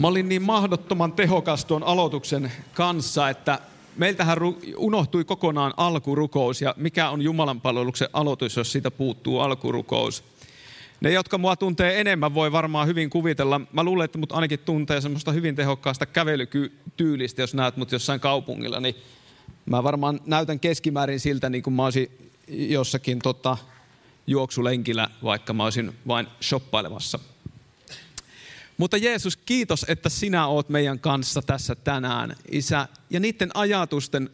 Mä olin niin mahdottoman tehokas tuon aloituksen kanssa, että meiltähän unohtui kokonaan alkurukous. Ja mikä on Jumalan palveluksen aloitus, jos siitä puuttuu alkurukous? Ne, jotka mua tuntee enemmän, voi varmaan hyvin kuvitella. Mä luulen, että mut ainakin tuntee semmoista hyvin tehokkaasta kävelytyylistä, jos näet mut jossain kaupungilla, niin mä varmaan näytän keskimäärin siltä, niin kuin mä olisin jossakin tota, juoksulenkillä, vaikka mä olisin vain shoppailemassa. Mutta Jeesus, kiitos, että sinä oot meidän kanssa tässä tänään, Isä. Ja niiden ajatusten,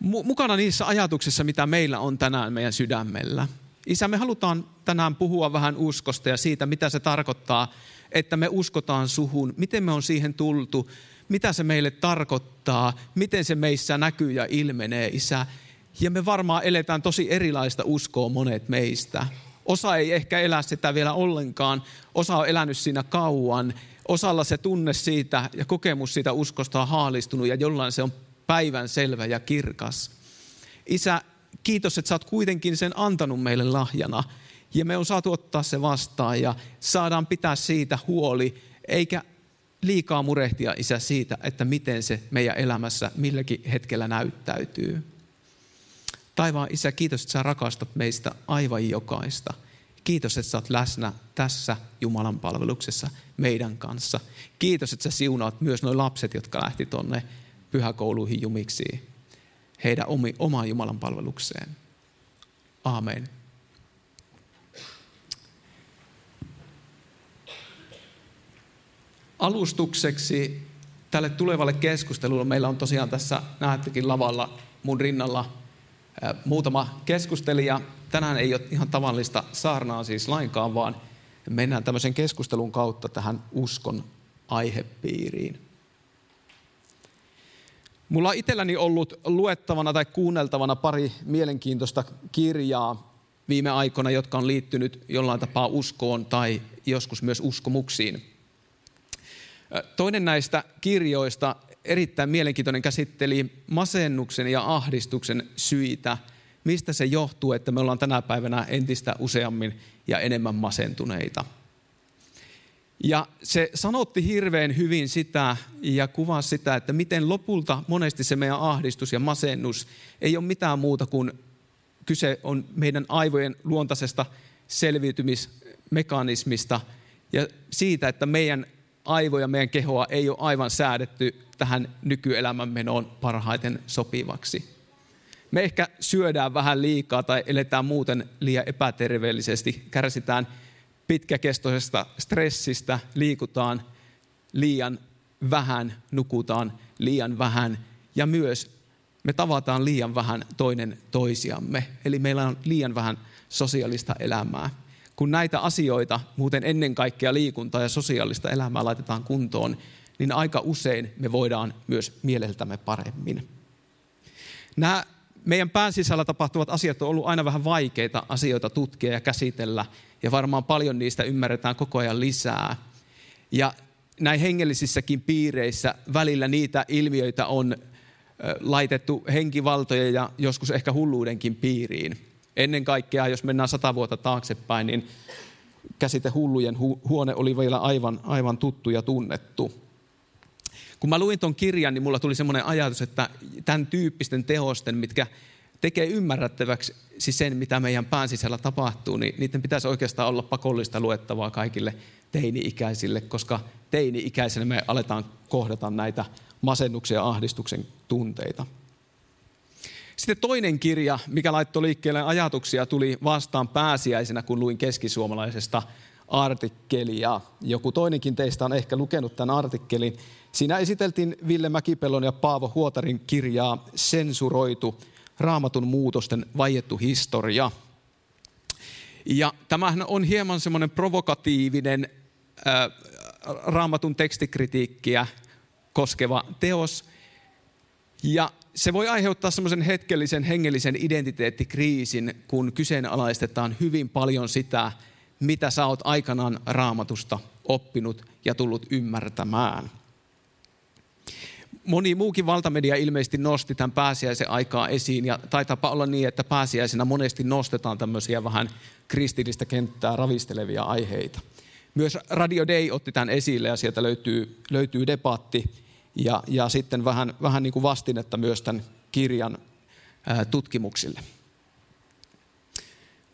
mukana niissä ajatuksissa, mitä meillä on tänään meidän sydämellä. Isä, me halutaan tänään puhua vähän uskosta ja siitä, mitä se tarkoittaa, että me uskotaan suhun. Miten me on siihen tultu, mitä se meille tarkoittaa, miten se meissä näkyy ja ilmenee, Isä. Ja me varmaan eletään tosi erilaista uskoa monet meistä. Osa ei ehkä elä sitä vielä ollenkaan, osa on elänyt siinä kauan. Osalla se tunne siitä ja kokemus siitä uskosta on haalistunut ja jollain se on päivän selvä ja kirkas. Isä, kiitos, että sä oot kuitenkin sen antanut meille lahjana. Ja me on saatu ottaa se vastaan ja saadaan pitää siitä huoli, eikä liikaa murehtia isä siitä, että miten se meidän elämässä milläkin hetkellä näyttäytyy. Taivaan isä, kiitos, että sä rakastat meistä aivan jokaista. Kiitos, että sä oot läsnä tässä Jumalan palveluksessa meidän kanssa. Kiitos, että sä siunaat myös nuo lapset, jotka lähti tonne pyhäkouluihin jumiksi heidän omi, omaan Jumalan palvelukseen. Aamen. Alustukseksi tälle tulevalle keskustelulle meillä on tosiaan tässä, näettekin lavalla mun rinnalla muutama keskustelija. Tänään ei ole ihan tavallista saarnaa siis lainkaan, vaan mennään tämmöisen keskustelun kautta tähän uskon aihepiiriin. Mulla on itselläni ollut luettavana tai kuunneltavana pari mielenkiintoista kirjaa viime aikoina, jotka on liittynyt jollain tapaa uskoon tai joskus myös uskomuksiin. Toinen näistä kirjoista erittäin mielenkiintoinen käsitteli masennuksen ja ahdistuksen syitä. Mistä se johtuu, että me ollaan tänä päivänä entistä useammin ja enemmän masentuneita. Ja se sanotti hirveän hyvin sitä ja kuvasi sitä, että miten lopulta monesti se meidän ahdistus ja masennus ei ole mitään muuta kuin kyse on meidän aivojen luontaisesta selviytymismekanismista ja siitä, että meidän aivoja, meidän kehoa ei ole aivan säädetty tähän nykyelämän menoon parhaiten sopivaksi. Me ehkä syödään vähän liikaa tai eletään muuten liian epäterveellisesti, kärsitään pitkäkestoisesta stressistä, liikutaan liian vähän, nukutaan liian vähän ja myös me tavataan liian vähän toinen toisiamme. Eli meillä on liian vähän sosiaalista elämää. Kun näitä asioita, muuten ennen kaikkea liikuntaa ja sosiaalista elämää laitetaan kuntoon, niin aika usein me voidaan myös mieleltämme paremmin. Nämä meidän pään sisällä tapahtuvat asiat on ollut aina vähän vaikeita asioita tutkia ja käsitellä, ja varmaan paljon niistä ymmärretään koko ajan lisää. Ja näin hengellisissäkin piireissä välillä niitä ilmiöitä on laitettu henkivaltoja ja joskus ehkä hulluudenkin piiriin. Ennen kaikkea, jos mennään sata vuotta taaksepäin, niin käsite hullujen huone oli vielä aivan, aivan tuttu ja tunnettu. Kun mä luin ton kirjan, niin mulla tuli semmoinen ajatus, että tämän tyyppisten teosten, mitkä tekee ymmärrettäväksi siis sen, mitä meidän pään sisällä tapahtuu, niin niiden pitäisi oikeastaan olla pakollista luettavaa kaikille teini-ikäisille, koska teini-ikäisenä me aletaan kohdata näitä masennuksia ja ahdistuksen tunteita. Sitten toinen kirja, mikä laittoi liikkeelle ajatuksia, tuli vastaan pääsiäisenä, kun luin keskisuomalaisesta artikkelia. Joku toinenkin teistä on ehkä lukenut tämän artikkelin. Siinä esiteltiin Ville Mäkipellon ja Paavo Huotarin kirjaa Sensuroitu, raamatun muutosten vaiettu historia. Ja tämähän on hieman semmoinen provokatiivinen äh, raamatun tekstikritiikkiä koskeva teos. Ja se voi aiheuttaa semmoisen hetkellisen hengellisen identiteettikriisin, kun kyseenalaistetaan hyvin paljon sitä, mitä sä oot aikanaan raamatusta oppinut ja tullut ymmärtämään. moni muukin valtamedia ilmeisesti nosti tämän pääsiäisen aikaa esiin, ja taitaapa olla niin, että pääsiäisenä monesti nostetaan tämmöisiä vähän kristillistä kenttää ravistelevia aiheita. Myös Radio Day otti tämän esille, ja sieltä löytyy, löytyy debatti, ja, ja sitten vähän, vähän niin kuin vastinetta myös tämän kirjan tutkimuksille.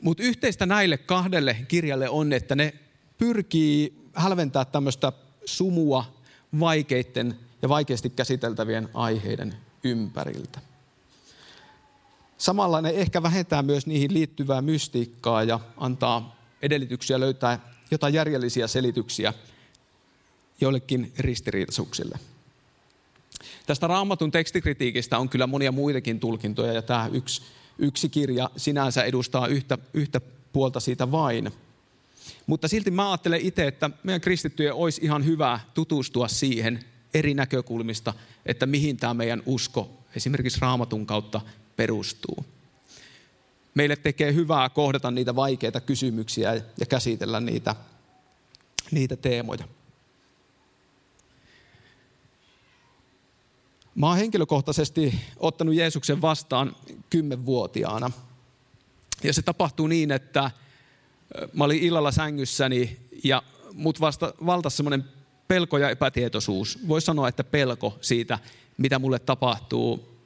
Mutta yhteistä näille kahdelle kirjalle on, että ne pyrkii hälventää tämmöistä sumua vaikeiden ja vaikeasti käsiteltävien aiheiden ympäriltä. Samalla ne ehkä vähentää myös niihin liittyvää mystiikkaa ja antaa edellytyksiä löytää jotain järjellisiä selityksiä joillekin ristiriitaisuuksille. Tästä raamatun tekstikritiikistä on kyllä monia muitakin tulkintoja ja tämä yksi, yksi kirja sinänsä edustaa yhtä, yhtä puolta siitä vain. Mutta silti mä ajattelen itse, että meidän kristittyjen olisi ihan hyvä tutustua siihen eri näkökulmista, että mihin tämä meidän usko esimerkiksi raamatun kautta perustuu. Meille tekee hyvää kohdata niitä vaikeita kysymyksiä ja käsitellä niitä, niitä teemoja. Mä oon henkilökohtaisesti ottanut Jeesuksen vastaan kymmenvuotiaana. Ja se tapahtuu niin, että mä olin illalla sängyssäni ja mut vasta valtasi semmoinen pelko ja epätietoisuus. Voisi sanoa, että pelko siitä, mitä mulle tapahtuu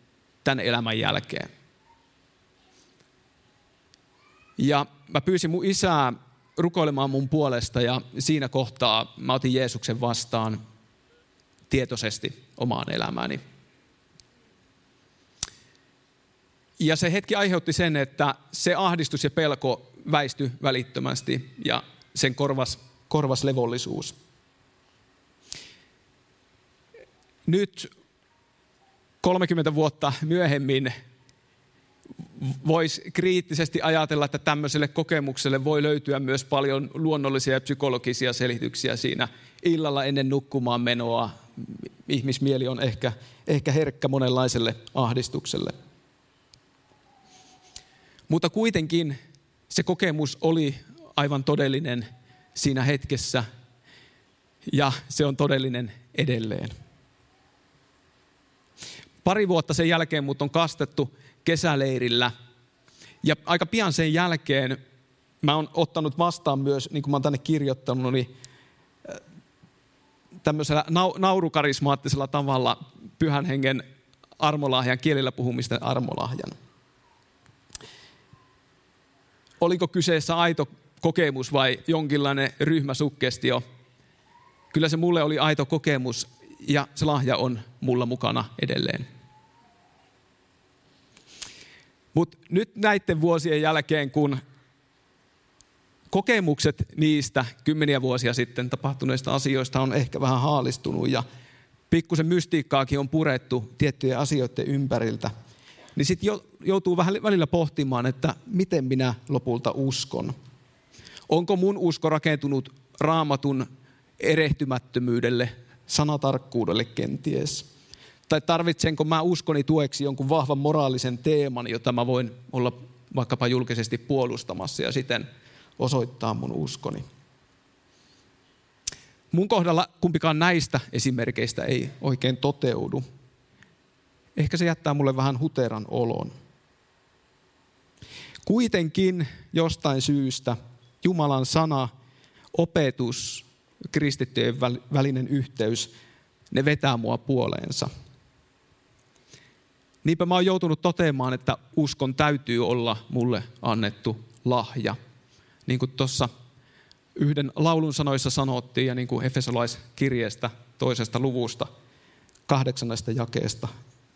tämän elämän jälkeen. Ja mä pyysin mun isää rukoilemaan mun puolesta ja siinä kohtaa mä otin Jeesuksen vastaan tietoisesti omaan elämääni. Ja se hetki aiheutti sen, että se ahdistus ja pelko väistyi välittömästi ja sen korvas, korvas levollisuus. Nyt 30 vuotta myöhemmin voisi kriittisesti ajatella, että tämmöiselle kokemukselle voi löytyä myös paljon luonnollisia ja psykologisia selityksiä siinä illalla ennen nukkumaan menoa. Ihmismieli on ehkä, ehkä herkkä monenlaiselle ahdistukselle. Mutta kuitenkin se kokemus oli aivan todellinen siinä hetkessä ja se on todellinen edelleen. Pari vuotta sen jälkeen mut on kastettu kesäleirillä ja aika pian sen jälkeen mä oon ottanut vastaan myös, niin kuin mä oon tänne kirjoittanut, niin äh, tämmöisellä naurukarismaattisella tavalla pyhän hengen armolahjan, kielillä puhumisten armolahjan oliko kyseessä aito kokemus vai jonkinlainen ryhmäsukkestio. Kyllä se mulle oli aito kokemus ja se lahja on mulla mukana edelleen. Mutta nyt näiden vuosien jälkeen, kun kokemukset niistä kymmeniä vuosia sitten tapahtuneista asioista on ehkä vähän haalistunut ja pikkusen mystiikkaakin on purettu tiettyjen asioiden ympäriltä – niin sitten joutuu vähän välillä pohtimaan, että miten minä lopulta uskon. Onko mun usko rakentunut raamatun erehtymättömyydelle, sanatarkkuudelle kenties? Tai tarvitsenko mä uskoni tueksi jonkun vahvan moraalisen teeman, jota mä voin olla vaikkapa julkisesti puolustamassa ja siten osoittaa mun uskoni? Mun kohdalla kumpikaan näistä esimerkkeistä ei oikein toteudu ehkä se jättää mulle vähän huteran olon. Kuitenkin jostain syystä Jumalan sana, opetus, kristittyjen välinen yhteys, ne vetää mua puoleensa. Niinpä mä oon joutunut toteamaan, että uskon täytyy olla mulle annettu lahja. Niin kuin tuossa yhden laulun sanoissa sanottiin ja niin kuin Efesolaiskirjeestä toisesta luvusta, kahdeksannesta jakeesta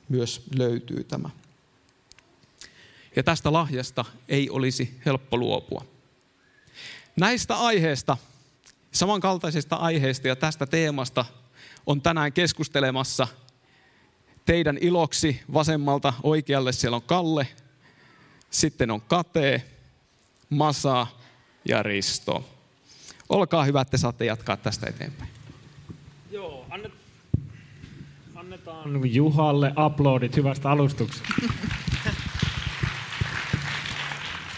myös löytyy tämä. Ja tästä lahjasta ei olisi helppo luopua. Näistä aiheista, samankaltaisista aiheista ja tästä teemasta on tänään keskustelemassa teidän iloksi vasemmalta oikealle. Siellä on Kalle, sitten on Kate, Masa ja Risto. Olkaa hyvä, että saatte jatkaa tästä eteenpäin. Joo, annet, Annetaan Juhalle uploadit hyvästä alustuksesta.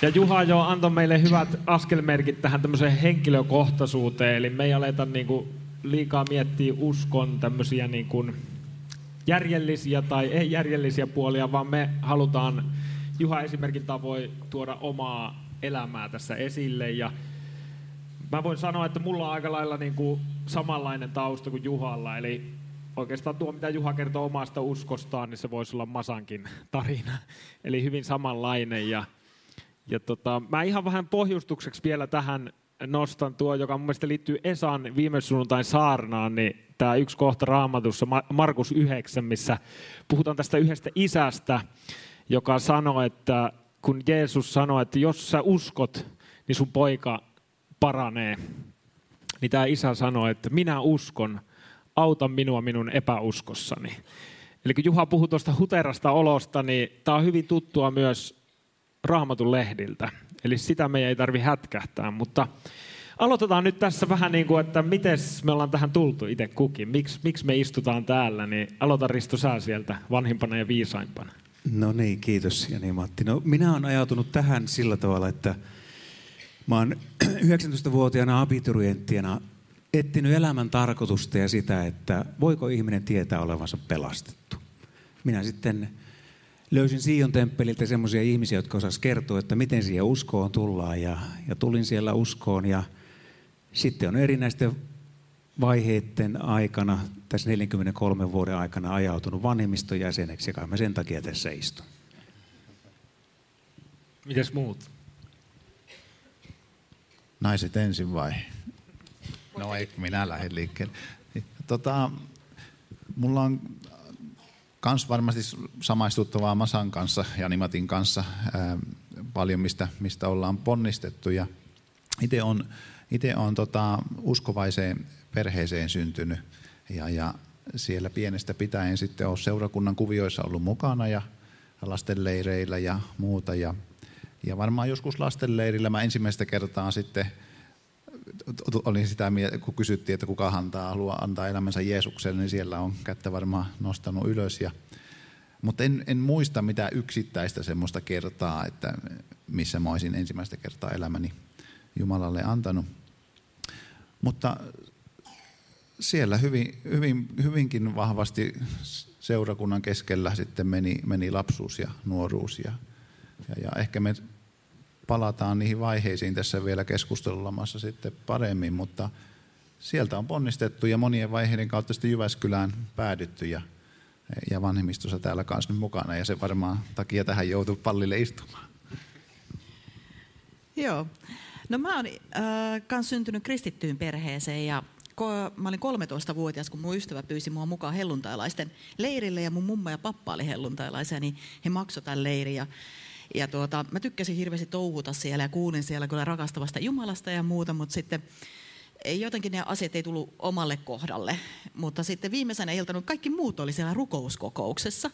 Ja Juha jo antoi meille hyvät askelmerkit tähän tämmöiseen henkilökohtaisuuteen, eli me ei aleta niinku liikaa miettiä uskon tämmöisiä niinku järjellisiä tai ei-järjellisiä puolia, vaan me halutaan Juha esimerkin tavoin tuoda omaa elämää tässä esille. Ja mä voin sanoa, että mulla on aika lailla niin kuin samanlainen tausta kuin Juhalla, eli oikeastaan tuo, mitä Juha kertoo omasta uskostaan, niin se voisi olla Masankin tarina. Eli hyvin samanlainen. Ja, ja tota, mä ihan vähän pohjustukseksi vielä tähän nostan tuo, joka mun mielestä liittyy Esan viime sunnuntain saarnaan, niin tämä yksi kohta raamatussa, Markus 9, missä puhutaan tästä yhdestä isästä, joka sanoo, että kun Jeesus sanoi, että jos sä uskot, niin sun poika paranee. Niin tämä isä sanoi, että minä uskon, auta minua minun epäuskossani. Eli kun Juha puhuu tuosta huterasta olosta, niin tämä on hyvin tuttua myös raamatun lehdiltä. Eli sitä meidän ei tarvi hätkähtää, mutta aloitetaan nyt tässä vähän niin kuin, että miten me ollaan tähän tultu itse kukin. Miks, miksi me istutaan täällä, niin aloita Risto sä sieltä vanhimpana ja viisaimpana. No niin, kiitos Jani Matti. No, minä olen ajautunut tähän sillä tavalla, että mä oon 19-vuotiaana abiturienttina etsinyt elämän tarkoitusta ja sitä, että voiko ihminen tietää olevansa pelastettu. Minä sitten löysin Sion temppeliltä semmoisia ihmisiä, jotka osasivat kertoa, että miten siihen uskoon tullaan. Ja, ja tulin siellä uskoon ja sitten on erinäisten vaiheiden aikana, tässä 43 vuoden aikana ajautunut vanhemmiston jäseneksi, ja mä sen takia tässä istun. Mites muut? Naiset ensin vai? No ei, minä lähden liikkeelle. Tota, mulla on kans varmasti samaistuttavaa Masan kanssa ja Nimatin kanssa ää, paljon, mistä, mistä ollaan ponnistettu. Ja itse on, ite on tota, uskovaiseen perheeseen syntynyt ja, ja siellä pienestä pitäen sitten olen seurakunnan kuvioissa ollut mukana ja lastenleireillä ja muuta. Ja, ja varmaan joskus lastenleirillä mä ensimmäistä kertaa sitten olin sitä mieltä, kun kysyttiin, että kuka antaa, haluaa antaa elämänsä Jeesukselle, niin siellä on kättä varmaan nostanut ylös. Ja, mutta en, en muista mitään yksittäistä semmoista kertaa, että missä mä olisin ensimmäistä kertaa elämäni Jumalalle antanut. Mutta siellä hyvin, hyvin, hyvinkin vahvasti seurakunnan keskellä sitten meni, meni lapsuus ja nuoruus. Ja, ja, ja ehkä me palataan niihin vaiheisiin tässä vielä keskustelulamassa sitten paremmin, mutta sieltä on ponnistettu ja monien vaiheiden kautta sitten Jyväskylään päädytty ja, ja vanhemmistossa täällä kanssa nyt mukana ja se varmaan takia tähän joutuu pallille istumaan. Joo. No mä oon äh, syntynyt kristittyyn perheeseen ja mä olin 13-vuotias, kun mun ystävä pyysi mua mukaan helluntailaisten leirille ja mun mummo ja pappa oli helluntailaisia, niin he maksoivat tämän leirin. Ja ja tuota, mä tykkäsin hirveästi touhuta siellä ja kuulin siellä kyllä rakastavasta Jumalasta ja muuta, mutta sitten ei, jotenkin ne asiat ei tullut omalle kohdalle. Mutta sitten viimeisenä iltana, kaikki muut oli siellä rukouskokouksessa,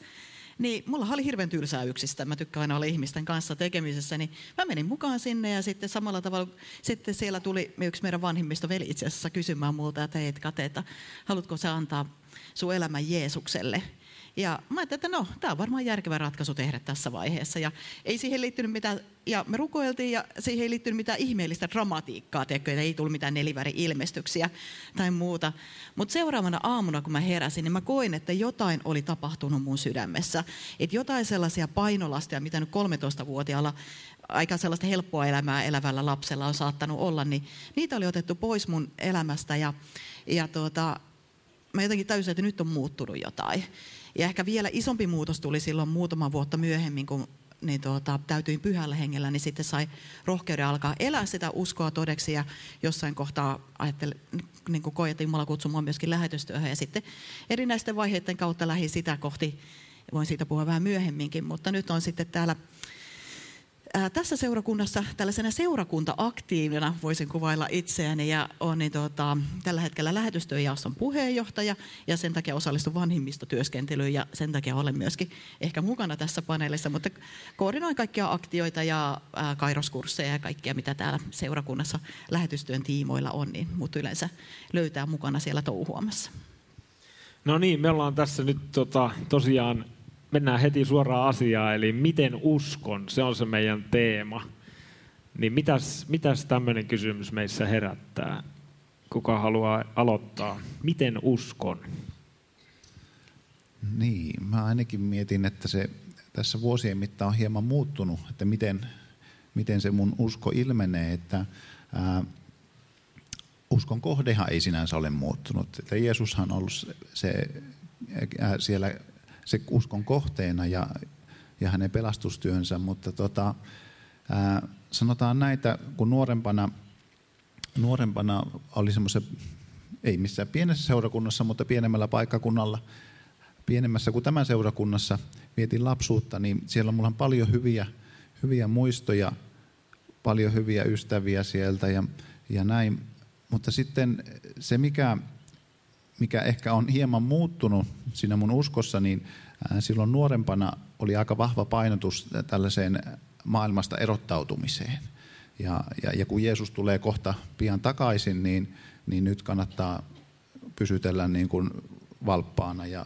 niin mulla oli hirveän tylsää yksistä. Mä tykkään aina olla ihmisten kanssa tekemisessä, niin mä menin mukaan sinne ja sitten samalla tavalla sitten siellä tuli yksi meidän vanhimmista veli itse asiassa kysymään multa, että hei, Kate, että haluatko sä antaa sun elämän Jeesukselle? Ja mä ajattelin, että no, tämä on varmaan järkevä ratkaisu tehdä tässä vaiheessa. Ja ei siihen liittynyt mitään, ja me rukoiltiin ja siihen ei liittynyt mitään ihmeellistä dramatiikkaa, tiedätkö, ei tullut mitään neliväri-ilmestyksiä tai muuta. Mutta seuraavana aamuna, kun mä heräsin, niin mä koin, että jotain oli tapahtunut mun sydämessä. Että jotain sellaisia painolastia, mitä nyt 13-vuotiaalla aika sellaista helppoa elämää elävällä lapsella on saattanut olla, niin niitä oli otettu pois mun elämästä ja, ja tuota, mä jotenkin täysin, että nyt on muuttunut jotain. Ja ehkä vielä isompi muutos tuli silloin muutama vuotta myöhemmin, kun niin tuota, täytyin pyhällä hengellä, niin sitten sai rohkeuden alkaa elää sitä uskoa todeksi ja jossain kohtaa ajattelin, niin kuin koin, että Jumala kutsumaan myöskin lähetystyöhön ja sitten erinäisten vaiheiden kautta lähdin sitä kohti, voin siitä puhua vähän myöhemminkin, mutta nyt on sitten täällä ää, tässä seurakunnassa tällaisena seurakunta-aktiivina voisin kuvailla itseäni ja olen niin, tota, tällä hetkellä lähetystyöjaoston puheenjohtaja ja sen takia osallistun vanhimmistotyöskentelyyn ja sen takia olen myöskin ehkä mukana tässä paneelissa, mutta koordinoin kaikkia aktioita ja ää, kairoskursseja ja kaikkia, mitä täällä seurakunnassa lähetystyön tiimoilla on, niin mut yleensä löytää mukana siellä touhuamassa. No niin, me ollaan tässä nyt tota, tosiaan mennään heti suoraan asiaan, eli miten uskon, se on se meidän teema. Niin mitäs, mitäs tämmöinen kysymys meissä herättää? Kuka haluaa aloittaa? Miten uskon? Niin, mä ainakin mietin, että se tässä vuosien mittaan on hieman muuttunut, että miten, miten se mun usko ilmenee, että ää, uskon kohdehan ei sinänsä ole muuttunut. Että Jeesushan on ollut se, ää, siellä se uskon kohteena ja, ja hänen pelastustyönsä, mutta tota, ää, sanotaan näitä, kun nuorempana, nuorempana oli semmoisen, ei missään pienessä seurakunnassa, mutta pienemmällä paikkakunnalla, pienemmässä kuin tämän seurakunnassa vietin lapsuutta, niin siellä mulla on paljon hyviä, hyviä muistoja, paljon hyviä ystäviä sieltä ja, ja näin. Mutta sitten se, mikä, mikä ehkä on hieman muuttunut siinä mun uskossa, niin silloin nuorempana oli aika vahva painotus tällaiseen maailmasta erottautumiseen. Ja, ja, ja kun Jeesus tulee kohta pian takaisin, niin, niin nyt kannattaa pysytellä niin kuin valppaana ja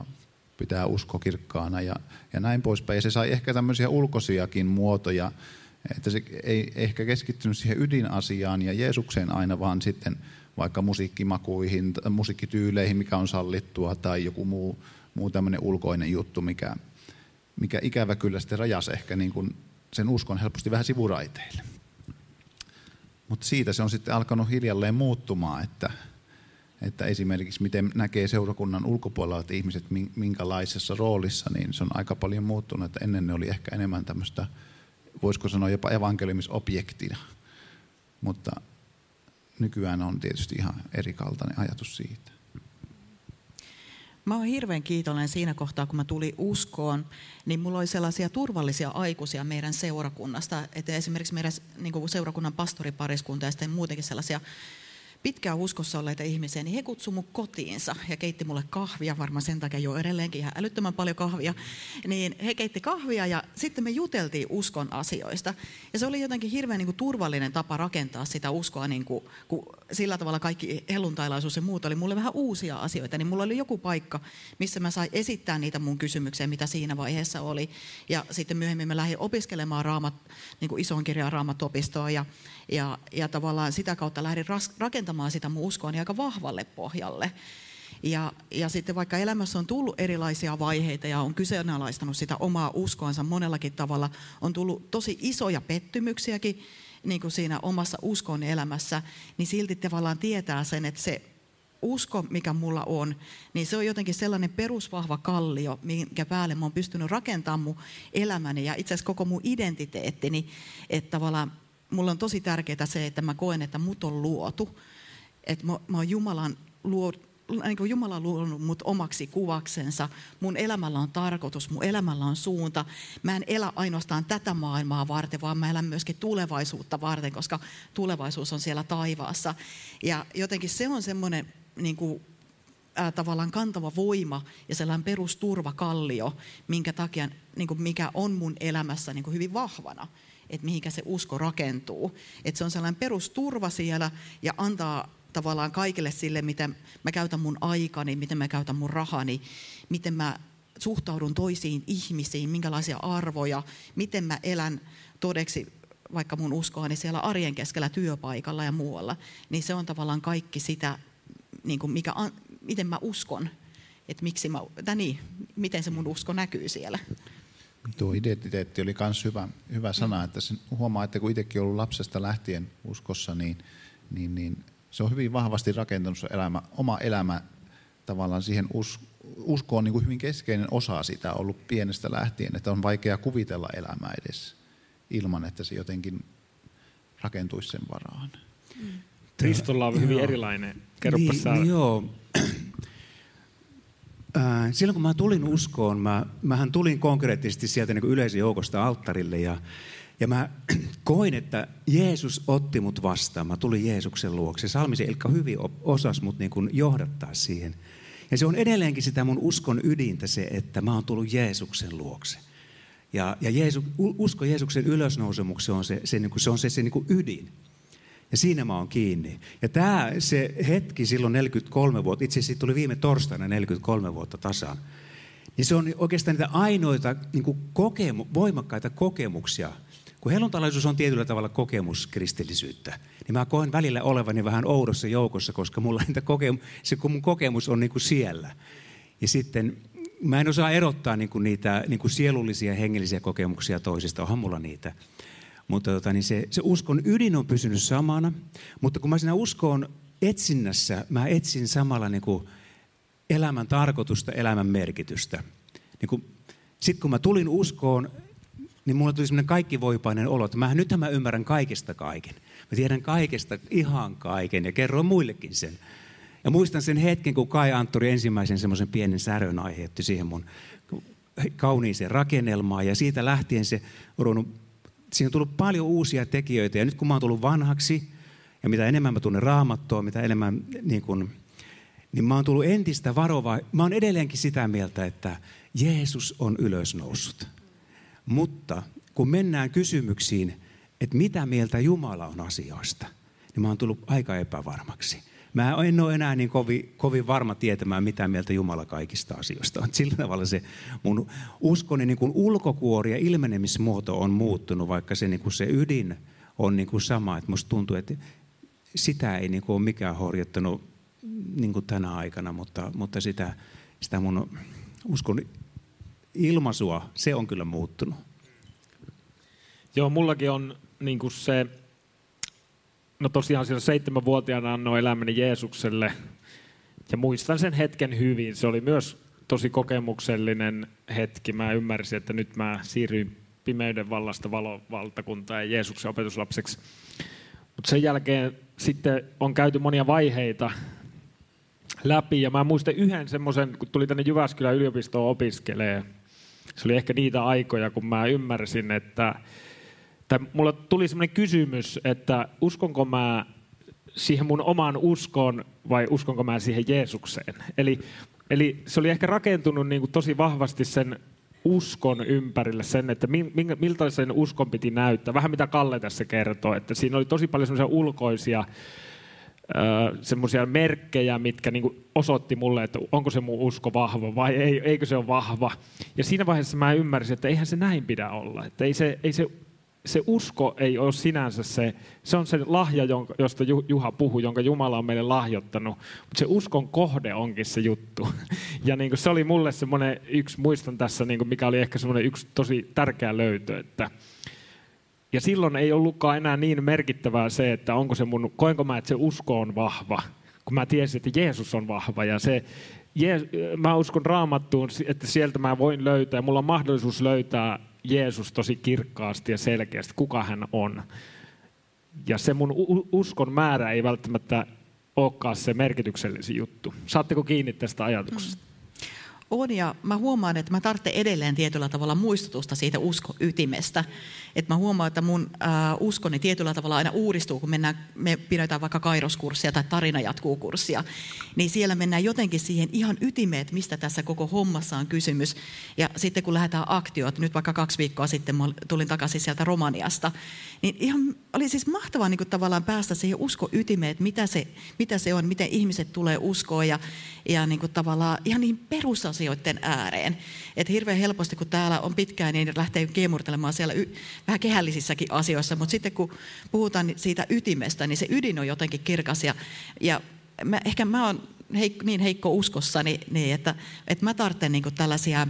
pitää usko kirkkaana ja, ja näin poispäin. Ja se sai ehkä tämmöisiä ulkoisiakin muotoja, että se ei ehkä keskittynyt siihen ydinasiaan ja Jeesukseen aina, vaan sitten vaikka musiikkimakuihin, musiikkityyleihin, mikä on sallittua, tai joku muu, muu tämmöinen ulkoinen juttu, mikä, mikä ikävä kyllä sitten rajasi ehkä niin kuin sen uskon helposti vähän sivuraiteille. Mutta siitä se on sitten alkanut hiljalleen muuttumaan, että, että esimerkiksi miten näkee seurakunnan ulkopuolella että ihmiset minkälaisessa roolissa, niin se on aika paljon muuttunut, että ennen ne oli ehkä enemmän tämmöistä, voisiko sanoa jopa evankeliumisobjektina, mutta nykyään on tietysti ihan eri kaltainen ajatus siitä. Mä oon hirveän kiitollinen siinä kohtaa, kun mä tulin uskoon, niin mulla oli sellaisia turvallisia aikuisia meidän seurakunnasta, että esimerkiksi meidän niin seurakunnan pastoripariskunta ja sitten muutenkin sellaisia pitkään uskossa olleita ihmisiä, niin he kutsuivat mut kotiinsa ja keitti mulle kahvia, varmaan sen takia jo edelleenkin ihan älyttömän paljon kahvia. Niin he keitti kahvia ja sitten me juteltiin uskon asioista. Ja se oli jotenkin hirveän niin kuin, turvallinen tapa rakentaa sitä uskoa, niin kuin, kun sillä tavalla kaikki helluntailaisuus ja muut oli mulle vähän uusia asioita, niin mulla oli joku paikka, missä mä sain esittää niitä mun kysymyksiä, mitä siinä vaiheessa oli. Ja sitten myöhemmin mä lähdin opiskelemaan raamat, niin kuin ison kirjan raamatopistoa ja, ja, ja tavallaan sitä kautta lähdin rakentamaan sitä mun uskoani aika vahvalle pohjalle. Ja, ja sitten vaikka elämässä on tullut erilaisia vaiheita ja on kyseenalaistanut sitä omaa uskoansa monellakin tavalla, on tullut tosi isoja pettymyksiäkin niin kuin siinä omassa uskon elämässä, niin silti tavallaan tietää sen, että se usko, mikä mulla on, niin se on jotenkin sellainen perusvahva kallio, minkä päälle mä oon pystynyt rakentamaan mun elämäni ja itse asiassa koko mun identiteettini, että tavallaan mulla on tosi tärkeää se, että mä koen, että mut on luotu. Että mä, mä oon Jumalan luo, niin kuin Jumala on luonut mut omaksi kuvaksensa. Mun elämällä on tarkoitus, mun elämällä on suunta. Mä en elä ainoastaan tätä maailmaa varten, vaan mä elän myöskin tulevaisuutta varten, koska tulevaisuus on siellä taivaassa. Ja jotenkin se on semmoinen niin kuin, tavallaan kantava voima ja sellainen perusturvakallio, minkä takia, niin kuin mikä on mun elämässä niin kuin hyvin vahvana että mihinkä se usko rakentuu. Että se on sellainen perusturva siellä ja antaa tavallaan kaikille sille, miten mä käytän mun aikani, miten mä käytän mun rahani, miten mä suhtaudun toisiin ihmisiin, minkälaisia arvoja, miten mä elän todeksi vaikka mun uskoani siellä arjen keskellä työpaikalla ja muualla, niin se on tavallaan kaikki sitä, niin kuin mikä, miten mä uskon, että miksi mä, niin, miten se mun usko näkyy siellä. Tuo identiteetti oli myös hyvä, hyvä sana, että sen huomaa, että kun itsekin ollut lapsesta lähtien uskossa, niin, niin, niin se on hyvin vahvasti rakentanut se elämä, oma elämä tavallaan siihen us, uskoon niin kuin hyvin keskeinen osa sitä ollut pienestä lähtien, että on vaikea kuvitella elämää edes ilman, että se jotenkin rakentuisi sen varaan. Tristolla on hyvin erilainen. Kerropa niin, niin joo. Äh, silloin kun mä tulin uskoon, mä, mähän tulin konkreettisesti sieltä niin yleisön joukosta alttarille ja mä koin, että Jeesus otti mut vastaan. Mä tulin Jeesuksen luokse. Salmisen Ilkka hyvin osas mut niin kuin johdattaa siihen. Ja se on edelleenkin sitä mun uskon ydintä se, että mä oon tullut Jeesuksen luokse. Ja, ja Jeesu, usko Jeesuksen ylösnousemukseen on se, se, niin kuin, se, on se, se niin kuin ydin. Ja siinä mä oon kiinni. Ja tämä se hetki silloin 43 vuotta, itse asiassa tuli viime torstaina 43 vuotta tasan, niin se on oikeastaan niitä ainoita niin kokemu, voimakkaita kokemuksia. Kun helluntalaisuus on tietyllä tavalla kokemus kristillisyyttä, niin mä koen välillä olevani vähän oudossa joukossa, koska mulla niitä kokemu, se kun mun kokemus on niin kuin siellä. Ja sitten mä en osaa erottaa niin kuin niitä niin kuin sielullisia hengellisiä kokemuksia toisista, onhan mulla niitä. Mutta tota, niin se, se uskon ydin on pysynyt samana, mutta kun mä siinä uskon etsinnässä, mä etsin samalla niin kuin elämän tarkoitusta, elämän merkitystä. Niin sitten kun mä tulin uskoon, niin mulla tuli semmoinen kaikkivoipainen olo, että mä, nythän mä ymmärrän kaikesta kaiken. Mä tiedän kaikesta ihan kaiken ja kerron muillekin sen. Ja muistan sen hetken, kun Kai Antturi ensimmäisen semmoisen pienen särön aiheutti siihen mun kauniiseen rakennelmaan. Ja siitä lähtien se on siinä on tullut paljon uusia tekijöitä. Ja nyt kun mä oon tullut vanhaksi, ja mitä enemmän mä tunnen raamattoa, mitä enemmän niin kun, niin mä oon tullut entistä varovaa. Mä oon edelleenkin sitä mieltä, että Jeesus on ylösnoussut. Mutta kun mennään kysymyksiin, että mitä mieltä Jumala on asioista, niin mä oon tullut aika epävarmaksi. Mä en ole enää niin kovin, kovin varma tietämään, mitä mieltä Jumala kaikista asioista on. Sillä tavalla se mun uskoni niin kuin ulkokuori ja ilmenemismuoto on muuttunut, vaikka se, niin kuin se ydin on niin kuin sama. Että musta tuntuu, että sitä ei niin kuin ole mikään horjuttanut niin kuin tänä aikana, mutta, mutta sitä, sitä mun uskon ilmaisua, se on kyllä muuttunut. Joo, mullakin on niin kuin se, no tosiaan siellä seitsemänvuotiaana annoin elämäni Jeesukselle ja muistan sen hetken hyvin. Se oli myös tosi kokemuksellinen hetki. Mä ymmärsin, että nyt mä siirryin pimeyden vallasta valovaltakuntaan ja Jeesuksen opetuslapseksi. Mutta sen jälkeen sitten on käyty monia vaiheita läpi ja mä muistan yhden semmoisen, kun tuli tänne Jyväskylän yliopistoon opiskelee. Se oli ehkä niitä aikoja, kun mä ymmärsin, että tai mulla tuli semmoinen kysymys, että uskonko mä siihen mun omaan uskoon vai uskonko mä siihen Jeesukseen. Eli, eli se oli ehkä rakentunut niin kuin tosi vahvasti sen uskon ympärille sen, että miltä sen uskon piti näyttää. Vähän mitä Kalle tässä kertoo, että siinä oli tosi paljon semmoisia ulkoisia semmoisia merkkejä, mitkä niin osoitti mulle, että onko se mun usko vahva vai ei, eikö se ole vahva. Ja siinä vaiheessa mä ymmärsin, että eihän se näin pidä olla. Että ei se, ei se se usko ei ole sinänsä se, se on se lahja, josta Juha puhui, jonka Jumala on meille lahjoittanut, mutta se uskon kohde onkin se juttu. Ja niin se oli mulle semmoinen yksi, muistan tässä, niin mikä oli ehkä semmoinen yksi tosi tärkeä löytö, että ja silloin ei ollutkaan enää niin merkittävää se, että onko se mun, koenko mä, että se usko on vahva, kun mä tiesin, että Jeesus on vahva ja se, mä uskon raamattuun, että sieltä mä voin löytää, mulla on mahdollisuus löytää Jeesus tosi kirkkaasti ja selkeästi, kuka hän on. Ja se mun uskon määrä ei välttämättä olekaan se merkityksellisin juttu. Saatteko kiinni tästä ajatuksesta? On ja mä huomaan, että mä tarvitsen edelleen tietyllä tavalla muistutusta siitä uskoytimestä. Että mä huomaan, että mun äh, uskoni tietyllä tavalla aina uudistuu, kun mennään, me pidetään vaikka kairoskurssia tai tarina jatkuu kurssia. Niin siellä mennään jotenkin siihen ihan ytimeen, että mistä tässä koko hommassa on kysymys. Ja sitten kun lähdetään aktioon, nyt vaikka kaksi viikkoa sitten mä tulin takaisin sieltä Romaniasta, niin ihan oli siis mahtavaa niin tavallaan päästä siihen uskoytimeen, että mitä se, mitä se on, miten ihmiset tulee uskoa ja, ja niin tavallaan ihan niihin perusasioiden ääreen. Että hirveän helposti, kun täällä on pitkään, niin lähtee kiemurtelemaan siellä y- vähän kehällisissäkin asioissa, mutta sitten kun puhutaan siitä ytimestä, niin se ydin on jotenkin kirkas ja, ja mä, ehkä mä oon heik- niin heikko uskossani, niin että, että mä tarvitsen niin tällaisia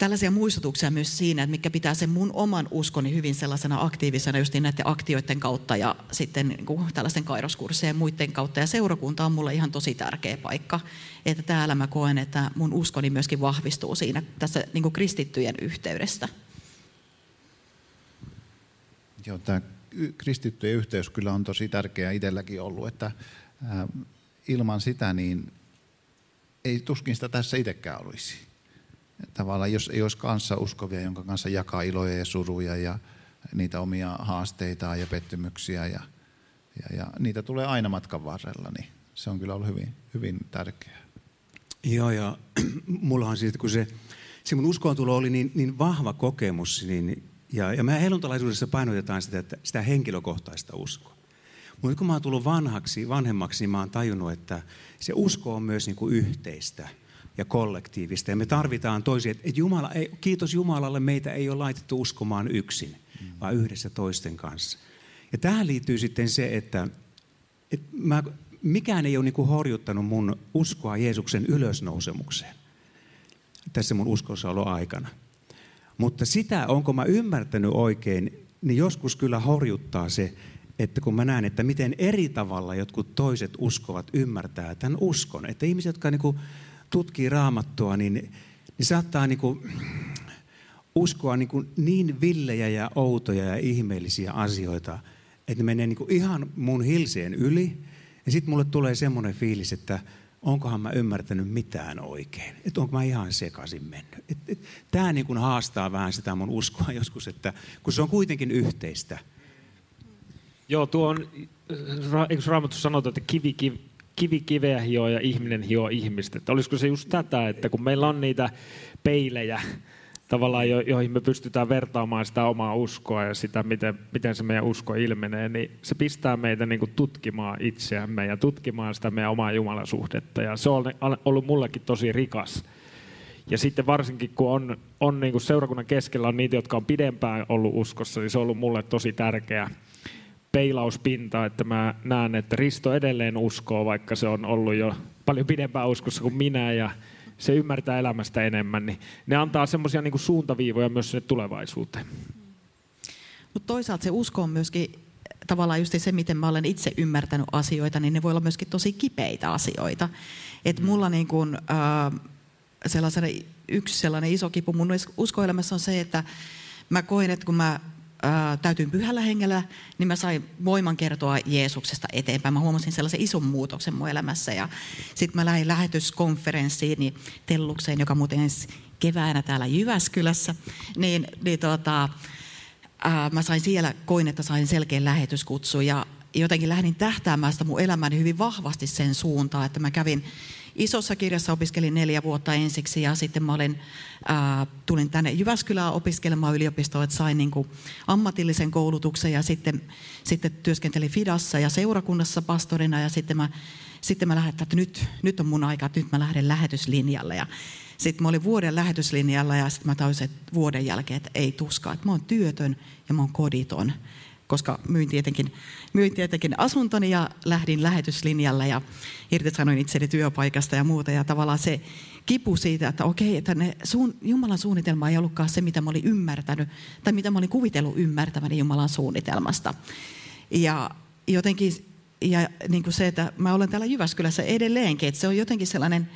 tällaisia muistutuksia myös siinä, että mikä pitää sen mun oman uskoni hyvin sellaisena aktiivisena just niin näiden aktioiden kautta ja sitten niin kuin tällaisten kairoskurssien muiden kautta. Ja seurakunta on mulle ihan tosi tärkeä paikka, että täällä mä koen, että mun uskoni myöskin vahvistuu siinä tässä niin kuin kristittyjen yhteydestä. Joo, tämä kristittyjen yhteys kyllä on tosi tärkeä itselläkin ollut, että ilman sitä niin ei tuskin sitä tässä itsekään olisi tavallaan jos ei olisi kanssa uskovia, jonka kanssa jakaa iloja ja suruja ja niitä omia haasteitaan ja pettymyksiä ja, ja, ja niitä tulee aina matkan varrella, niin se on kyllä ollut hyvin, hyvin tärkeää. Joo, ja mullahan siitä, kun se, se mun uskoontulo oli niin, niin vahva kokemus, niin, ja, ja me helluntalaisuudessa painotetaan sitä, että sitä henkilökohtaista uskoa. Mutta kun mä oon tullut vanhaksi, vanhemmaksi, niin mä oon tajunnut, että se usko on myös niin kuin yhteistä – ja kollektiivista. Ja me tarvitaan toisia. Että Jumala, ei, kiitos Jumalalle, meitä ei ole laitettu uskomaan yksin, vaan yhdessä toisten kanssa. Ja tähän liittyy sitten se, että, että mä, mikään ei ole niin horjuttanut mun uskoa Jeesuksen ylösnousemukseen. tässä mun aikana. Mutta sitä, onko mä ymmärtänyt oikein, niin joskus kyllä horjuttaa se, että kun mä näen, että miten eri tavalla jotkut toiset uskovat ymmärtää tämän uskon. Että ihmiset, jotka niin tutkii raamattua, niin, niin saattaa niin kuin uskoa niin, kuin niin villejä ja outoja ja ihmeellisiä asioita, että ne menee niin kuin ihan mun hilseen yli. Ja sitten mulle tulee semmoinen fiilis, että onkohan mä ymmärtänyt mitään oikein. Että onko mä ihan sekaisin mennyt. Tämä niin haastaa vähän sitä mun uskoa joskus, että kun se on kuitenkin yhteistä. Joo, tuo on, eikö Raamattu sanota, että kivi, kivi, kivi kiveä hioo ja ihminen hioo ihmistä. Että olisiko se just tätä, että kun meillä on niitä peilejä, tavallaan jo, joihin me pystytään vertaamaan sitä omaa uskoa ja sitä, miten, miten se meidän usko ilmenee, niin se pistää meitä niin kuin tutkimaan itseämme ja tutkimaan sitä meidän omaa Jumalasuhdetta. Ja se on ollut mullekin tosi rikas. Ja sitten varsinkin, kun on, on niin kuin seurakunnan keskellä on niitä, jotka on pidempään ollut uskossa, niin se on ollut mulle tosi tärkeä peilauspinta, että mä näen, että Risto edelleen uskoo, vaikka se on ollut jo paljon pidempään uskossa kuin minä ja se ymmärtää elämästä enemmän, niin ne antaa semmoisia niin suuntaviivoja myös sinne tulevaisuuteen. Mutta toisaalta se usko on myöskin tavallaan just se, miten mä olen itse ymmärtänyt asioita, niin ne voi olla myöskin tosi kipeitä asioita. Et mulla niin kun, äh, yksi sellainen iso kipu mun uskoelämässä on se, että mä koen, että kun mä täytyin pyhällä hengellä, niin mä sain voiman kertoa Jeesuksesta eteenpäin. Mä huomasin sellaisen ison muutoksen mun elämässä. Ja sitten mä lähdin lähetyskonferenssiin niin Tellukseen, joka muuten ensi keväänä täällä Jyväskylässä. Niin, niin tota, ää, mä sain siellä, koin, että sain selkeän lähetyskutsu ja jotenkin lähdin tähtäämään sitä mun elämäni hyvin vahvasti sen suuntaan, että mä kävin isossa kirjassa opiskelin neljä vuotta ensiksi ja sitten mä olin, ää, tulin tänne Jyväskylään opiskelemaan yliopistoon, että sain niin kuin ammatillisen koulutuksen ja sitten, sitten työskentelin Fidassa ja seurakunnassa pastorina ja sitten mä, sitten mä lähdin, että nyt, nyt on mun aika, että nyt mä lähden lähetyslinjalle. Ja sitten mä olin vuoden lähetyslinjalla ja sitten mä tajusin vuoden jälkeen, että ei tuskaa, että mä oon työtön ja mä oon koditon koska myin tietenkin, myin tietenkin asuntoni ja lähdin lähetyslinjalle ja irtisanoin itseni työpaikasta ja muuta. Ja tavallaan se kipu siitä, että okei, että ne suun, Jumalan suunnitelma ei ollutkaan se, mitä mä olin ymmärtänyt, tai mitä mä olin kuvitellut ymmärtäväni Jumalan suunnitelmasta. Ja jotenkin, ja niin kuin se, että mä olen täällä Jyväskylässä edelleenkin, että se on jotenkin sellainen,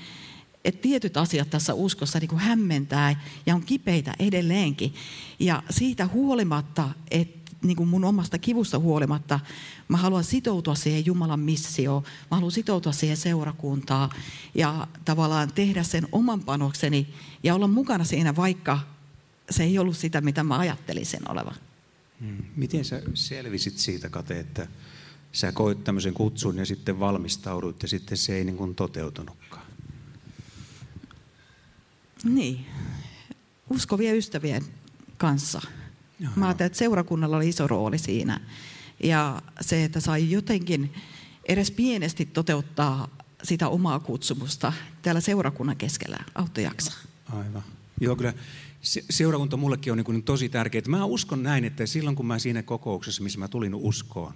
että tietyt asiat tässä uskossa niin kuin hämmentää ja on kipeitä edelleenkin. Ja siitä huolimatta, että niin kuin mun omasta kivusta huolimatta, mä haluan sitoutua siihen Jumalan missioon, mä haluan sitoutua siihen seurakuntaan ja tavallaan tehdä sen oman panokseni ja olla mukana siinä, vaikka se ei ollut sitä, mitä mä ajattelin sen olevan. Hmm. Miten sä selvisit siitä, Kate, että sä koit tämmöisen kutsun ja sitten valmistauduit ja sitten se ei niin kuin toteutunutkaan? Niin, uskovien ystävien kanssa Joo, Mä ajattelin, että seurakunnalla oli iso rooli siinä. Ja se, että sai jotenkin edes pienesti toteuttaa sitä omaa kutsumusta täällä seurakunnan keskellä, auttoi jaksaa. Aivan. Joo, kyllä seurakunta mullekin on niin tosi tärkeää. Mä uskon näin, että silloin kun mä siinä kokouksessa, missä mä tulin uskoon,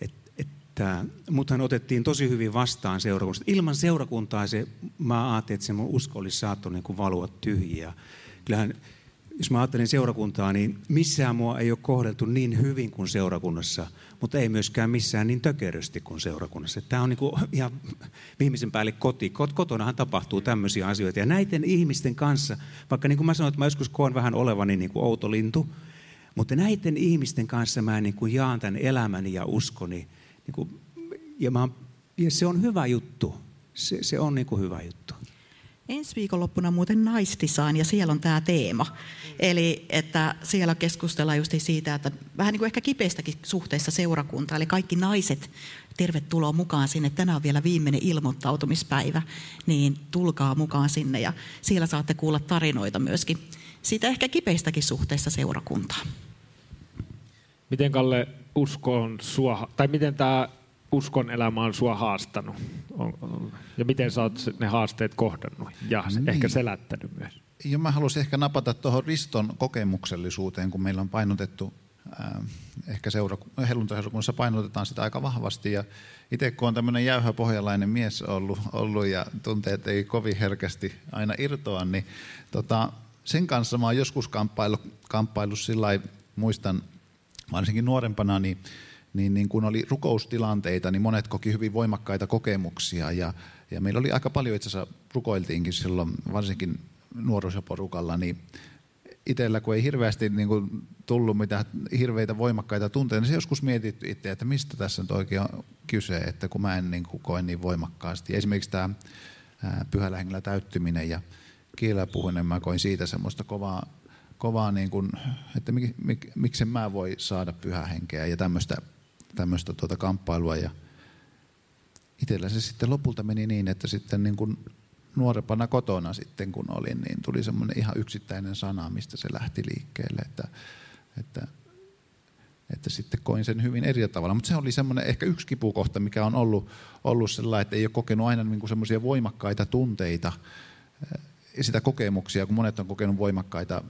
että, että muthan otettiin tosi hyvin vastaan seurakunnasta. Ilman seurakuntaa se, mä ajattelin, että se mun usko olisi saattanut niin valua tyhjiä. Kyllähän jos mä ajattelen seurakuntaa, niin missään mua ei ole kohdeltu niin hyvin kuin seurakunnassa, mutta ei myöskään missään niin tökerösti kuin seurakunnassa. Tämä on niin kuin ihan viimeisen päälle koti. Kotonahan tapahtuu tämmöisiä asioita. Ja näiden ihmisten kanssa, vaikka niin kuin mä sanoin, että mä joskus koen vähän olevani niin kuin outo lintu, mutta näiden ihmisten kanssa mä niin kuin jaan tämän elämäni ja uskoni. Niin kuin, ja, mä, ja se on hyvä juttu. Se, se on niin kuin hyvä juttu. Ensi viikonloppuna muuten naisdesign ja siellä on tämä teema. Eli että siellä keskustellaan just siitä, että vähän niin kuin ehkä kipeistäkin suhteessa seurakunta. Eli kaikki naiset, tervetuloa mukaan sinne. Tänään on vielä viimeinen ilmoittautumispäivä, niin tulkaa mukaan sinne. Ja siellä saatte kuulla tarinoita myöskin siitä ehkä kipeistäkin suhteessa seurakuntaan. Miten Kalle usko on sua, tai miten tämä uskon elämä on sua haastanut? Ja miten sä oot ne haasteet kohdannut ja niin. ehkä selättänyt myös? Ja mä haluaisin ehkä napata tuohon Riston kokemuksellisuuteen, kun meillä on painotettu ehkä seura, helluntaseurakunnassa painotetaan sitä aika vahvasti. Ja itse kun on tämmöinen jäyhä pohjalainen mies ollut, ollut ja tunteet ei kovin herkästi aina irtoa, niin tota, sen kanssa mä oon joskus kamppailu, kamppailu sillä muistan varsinkin nuorempana, niin, niin, niin kun oli rukoustilanteita, niin monet koki hyvin voimakkaita kokemuksia ja, ja meillä oli aika paljon itse asiassa rukoiltiinkin silloin, varsinkin nuorisoporukalla, niin itsellä, kun ei hirveästi niin kuin, tullut mitään hirveitä voimakkaita tunteita, niin se joskus mietitty itse, että mistä tässä nyt oikein on kyse, että kun mä en niin kuin, koe niin voimakkaasti. Esimerkiksi tämä pyhällä hengellä täyttyminen ja kielellä puhuminen, mä koin siitä semmoista kovaa, kovaa niin kuin, että mik, mik, miksi mä voi saada pyhähenkeä ja tämmöistä, tämmöistä tuota kamppailua. Ja itsellä se sitten lopulta meni niin, että sitten niin kuin nuorempana kotona sitten kun olin, niin tuli semmoinen ihan yksittäinen sana, mistä se lähti liikkeelle, että, että, että sitten koin sen hyvin eri tavalla. Mutta se oli semmoinen ehkä yksi kipukohta, mikä on ollut, ollut sellainen, että ei ole kokenut aina niin semmoisia voimakkaita tunteita, sitä kokemuksia, kun monet on kokenut voimakkaita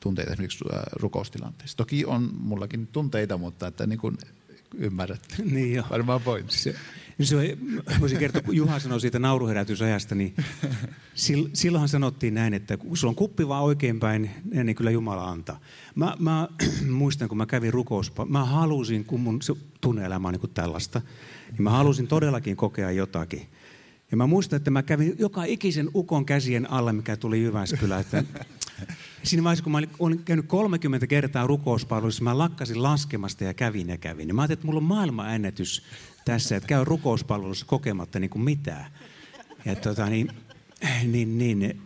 tunteita esimerkiksi rukoustilanteissa. Toki on mullakin tunteita, mutta että niin kuin ymmärrät niin jo. varmaan pointsi. Niin se, voisin kertoa, kun Juha sanoi siitä nauruherätysajasta, niin silloinhan sanottiin näin, että kun sulla on kuppi vaan oikeinpäin, niin kyllä Jumala antaa. Mä, mä muistan, kun mä kävin rukous, mä halusin, kun mun tunne-elämä on niin kuin tällaista, niin mä halusin todellakin kokea jotakin. Ja mä muistan, että mä kävin joka ikisen ukon käsien alla, mikä tuli Jyväskylä. Että siinä vaiheessa, kun mä olin käynyt 30 kertaa rukouspalveluissa, mä lakkasin laskemasta ja kävin ja kävin. Ja mä ajattelin, että mulla on maailmanennätys tässä, että käy rukouspalvelussa kokematta niin kuin mitään. Ja tota, niin, niin, niin,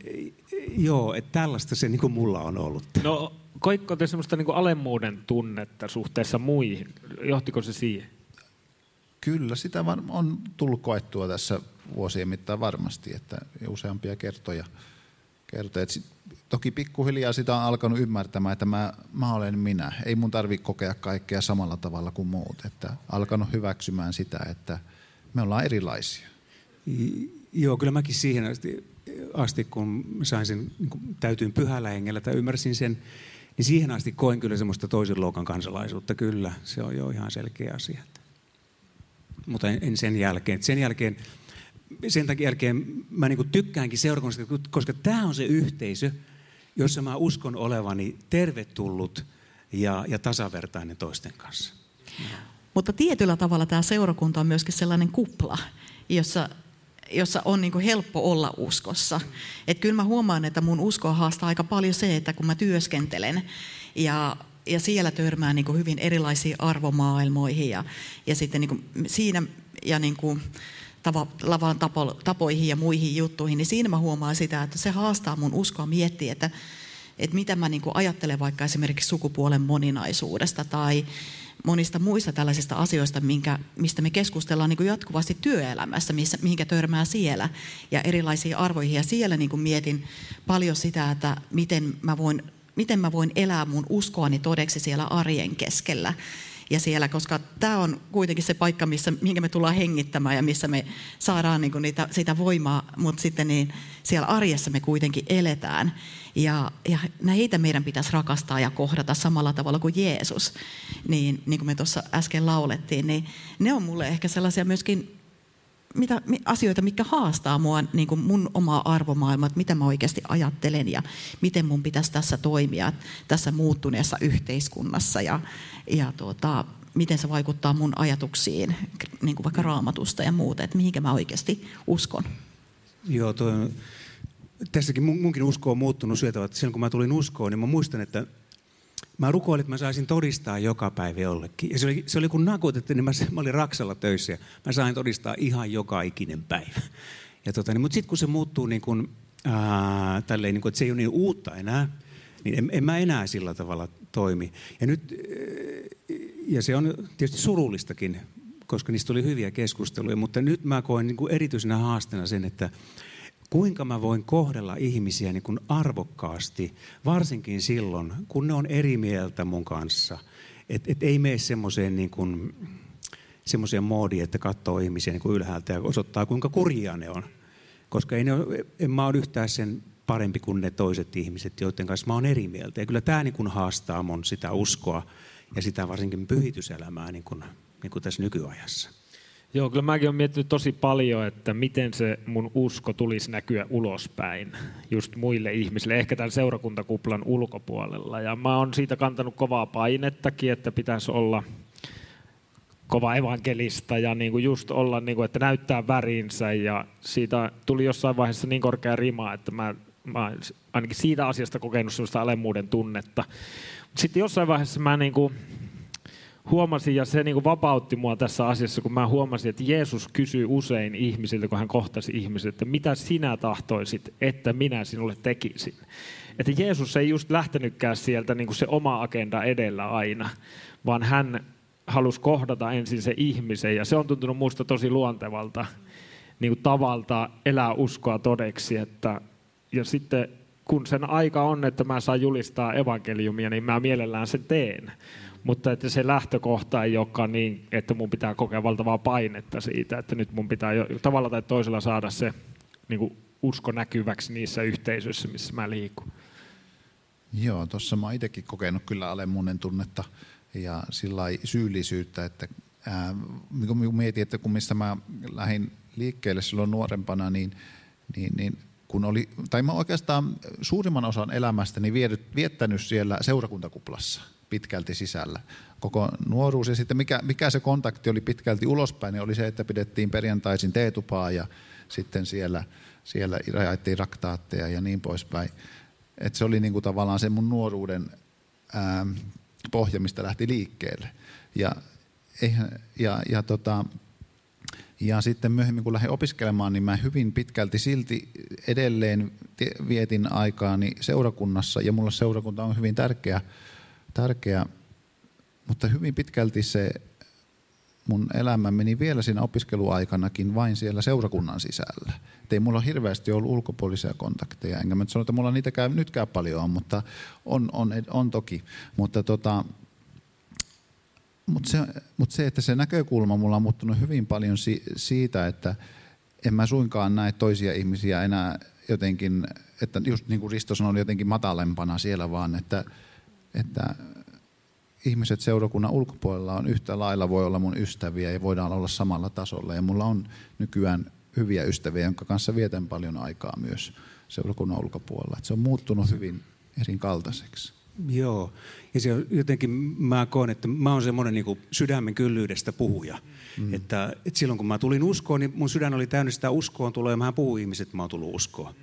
joo, että tällaista se niin kuin mulla on ollut. No, koitko te semmoista niin kuin alemmuuden tunnetta suhteessa muihin? Johtiko se siihen? Kyllä, sitä on tullut koettua tässä vuosien mittaan varmasti, että useampia kertoja. kertoja. Että sit, toki pikkuhiljaa sitä on alkanut ymmärtämään, että mä, mä olen minä. Ei mun tarvitse kokea kaikkea samalla tavalla kuin muut. Että alkanut hyväksymään sitä, että me ollaan erilaisia. Joo, kyllä mäkin siihen asti, asti kun sain sen niin täytyyn pyhällä hengellä tai ymmärsin sen, niin siihen asti koin kyllä semmoista toisen luokan kansalaisuutta. Kyllä, se on jo ihan selkeä asia. Mutta en, en sen jälkeen. Sen jälkeen sen takia jälkeen mä niin tykkäänkin seurakunnasta, koska tämä on se yhteisö, jossa mä uskon olevani tervetullut ja, ja tasavertainen toisten kanssa. Mutta tietyllä tavalla tämä seurakunta on myöskin sellainen kupla, jossa, jossa on niin helppo olla uskossa. Et kyllä mä huomaan, että mun uskoa haastaa aika paljon se, että kun mä työskentelen ja, ja siellä törmään niin hyvin erilaisiin arvomaailmoihin ja, ja sitten niin siinä ja niin kuin, lavan tapoihin ja muihin juttuihin, niin siinä mä huomaan sitä, että se haastaa mun uskoa miettiä, että, että mitä mä niin ajattelen vaikka esimerkiksi sukupuolen moninaisuudesta tai monista muista tällaisista asioista, minkä, mistä me keskustellaan niin jatkuvasti työelämässä, missä, mihinkä törmää siellä ja erilaisiin arvoihin. Ja siellä niin mietin paljon sitä, että miten mä voin miten mä voin elää mun uskoani todeksi siellä arjen keskellä ja siellä, koska tämä on kuitenkin se paikka, missä, minkä me tullaan hengittämään ja missä me saadaan niin niitä, sitä voimaa, mutta sitten niin siellä arjessa me kuitenkin eletään. Ja, ja näitä meidän pitäisi rakastaa ja kohdata samalla tavalla kuin Jeesus, niin, niin kuin me tuossa äsken laulettiin, niin ne on mulle ehkä sellaisia myöskin mitä, asioita, mitkä haastaa mua, niin kuin mun omaa arvomaailmaa, että mitä mä oikeasti ajattelen ja miten mun pitäisi tässä toimia tässä muuttuneessa yhteiskunnassa ja, ja tuota, miten se vaikuttaa mun ajatuksiin, niin kuin vaikka raamatusta ja muuta, että mihinkä mä oikeasti uskon. Joo, toi, tässäkin mun, munkin usko on muuttunut että silloin kun mä tulin uskoon, niin mä muistan, että Mä rukoilin, että mä saisin todistaa joka päivä jollekin. Ja se oli, se oli kun nakutettu, niin mä, mä olin Raksalla töissä ja mä sain todistaa ihan joka ikinen päivä. Ja tota, niin, mutta sitten kun se muuttuu niin kuin, ää, tälleen, niin kuin, että se ei ole niin uutta enää, niin en, en mä enää sillä tavalla toimi. Ja, nyt, ja se on tietysti surullistakin, koska niistä oli hyviä keskusteluja, mutta nyt mä koen niin kuin erityisenä haasteena sen, että kuinka mä voin kohdella ihmisiä niin kuin arvokkaasti, varsinkin silloin, kun ne on eri mieltä mun kanssa. Että et ei mene semmoiseen niin kuin, semmoiseen moodiin, että katsoo ihmisiä niin kuin ylhäältä ja osoittaa, kuinka kurjia ne on. Koska ei ne ole, en mä ole yhtään sen parempi kuin ne toiset ihmiset, joiden kanssa mä oon eri mieltä. Ja kyllä tämä niin kuin haastaa mun sitä uskoa ja sitä varsinkin pyhityselämää niin kuin, niin kuin tässä nykyajassa. Joo, kyllä mäkin olen miettinyt tosi paljon, että miten se mun usko tulisi näkyä ulospäin, just muille ihmisille, ehkä tämän seurakuntakuplan ulkopuolella. Ja mä oon siitä kantanut kovaa painettakin, että pitäisi olla kova evankelista ja niin kuin just olla, niin kuin, että näyttää värinsä. Ja siitä tuli jossain vaiheessa niin korkea rima, että mä, mä ainakin siitä asiasta kokenut sellaista alemmuuden tunnetta. Sitten jossain vaiheessa mä niin kuin, huomasin, ja se niin kuin vapautti mua tässä asiassa, kun mä huomasin, että Jeesus kysyy usein ihmisiltä, kun hän kohtasi ihmiset, että mitä sinä tahtoisit, että minä sinulle tekisin. Että Jeesus ei just lähtenytkään sieltä niin kuin se oma agenda edellä aina, vaan hän halusi kohdata ensin se ihmisen, ja se on tuntunut minusta tosi luontevalta niin kuin tavalta elää uskoa todeksi, että, ja sitten kun sen aika on, että mä saan julistaa evankeliumia, niin mä mielellään sen teen mutta että se lähtökohta ei olekaan niin, että mun pitää kokea valtavaa painetta siitä, että nyt mun pitää jo, tavalla tai toisella saada se niin kuin usko näkyväksi niissä yhteisöissä, missä mä liikun. Joo, tuossa mä itsekin kokenut kyllä alemmuuden tunnetta ja sillä syyllisyyttä, että ää, kun mietin, että kun mistä mä lähdin liikkeelle silloin nuorempana, niin, niin, niin kun oli, tai mä oikeastaan suurimman osan elämästäni viettänyt siellä seurakuntakuplassa – pitkälti sisällä. Koko nuoruus ja sitten mikä, mikä se kontakti oli pitkälti ulospäin, niin oli se, että pidettiin perjantaisin teetupaa ja sitten siellä, siellä jaettiin raktaatteja ja niin poispäin. Et se oli niinku tavallaan se mun nuoruuden ää, pohja, mistä lähti liikkeelle. Ja, ja, ja, tota, ja sitten myöhemmin, kun lähdin opiskelemaan, niin mä hyvin pitkälti silti edelleen vietin aikaani seurakunnassa, ja mulle seurakunta on hyvin tärkeä tärkeä, mutta hyvin pitkälti se mun elämä meni vielä siinä opiskeluaikanakin vain siellä seurakunnan sisällä. Et ei mulla hirveästi ollut ulkopuolisia kontakteja, enkä mä sano, että mulla niitäkään nytkään paljon on, mutta on, on, on toki. Mutta tota, mutta se, mut se, että se näkökulma mulla on muuttunut hyvin paljon si, siitä, että en mä suinkaan näe toisia ihmisiä enää jotenkin, että just niin kuin Risto sanoi, jotenkin matalempana siellä, vaan että, että ihmiset seurakunnan ulkopuolella on yhtä lailla voi olla mun ystäviä ja voidaan olla samalla tasolla. Ja mulla on nykyään hyviä ystäviä, jonka kanssa vietän paljon aikaa myös seurakunnan ulkopuolella. Että se on muuttunut hyvin erinkaltaiseksi. Joo, ja se on jotenkin, mä koen, että mä oon semmoinen niin sydämen kyllyydestä puhuja. Mm. Että, että silloin kun mä tulin uskoon, niin mun sydän oli täynnä sitä uskoon tulee, ja mä puhun ihmiset, että mä oon tullut uskoon.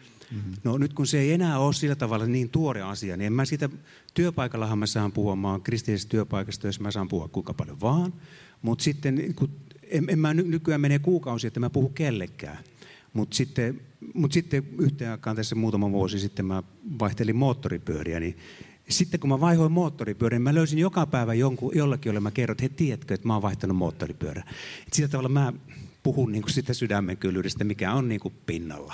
No nyt kun se ei enää ole sillä tavalla niin tuore asia, niin en mä siitä työpaikallahan mä saan puhua, mä oon kristillisestä työpaikasta, jos mä saan puhua kuinka paljon vaan. Mutta sitten kun, en, en mä nykyään mene kuukausi, että mä puhu kellekään. Mutta sitten, mut sitten yhteen aikaan tässä muutama vuosi sitten mä vaihtelin moottoripyöriä, niin sitten kun mä vaihoin moottoripyörän, niin mä löysin joka päivä jonkun, jollakin, jolle mä kerron, että he tiedätkö, että mä oon vaihtanut moottoripyörän. Sillä tavalla mä puhun niin kuin sitä sydämen mikä on niin kuin pinnalla.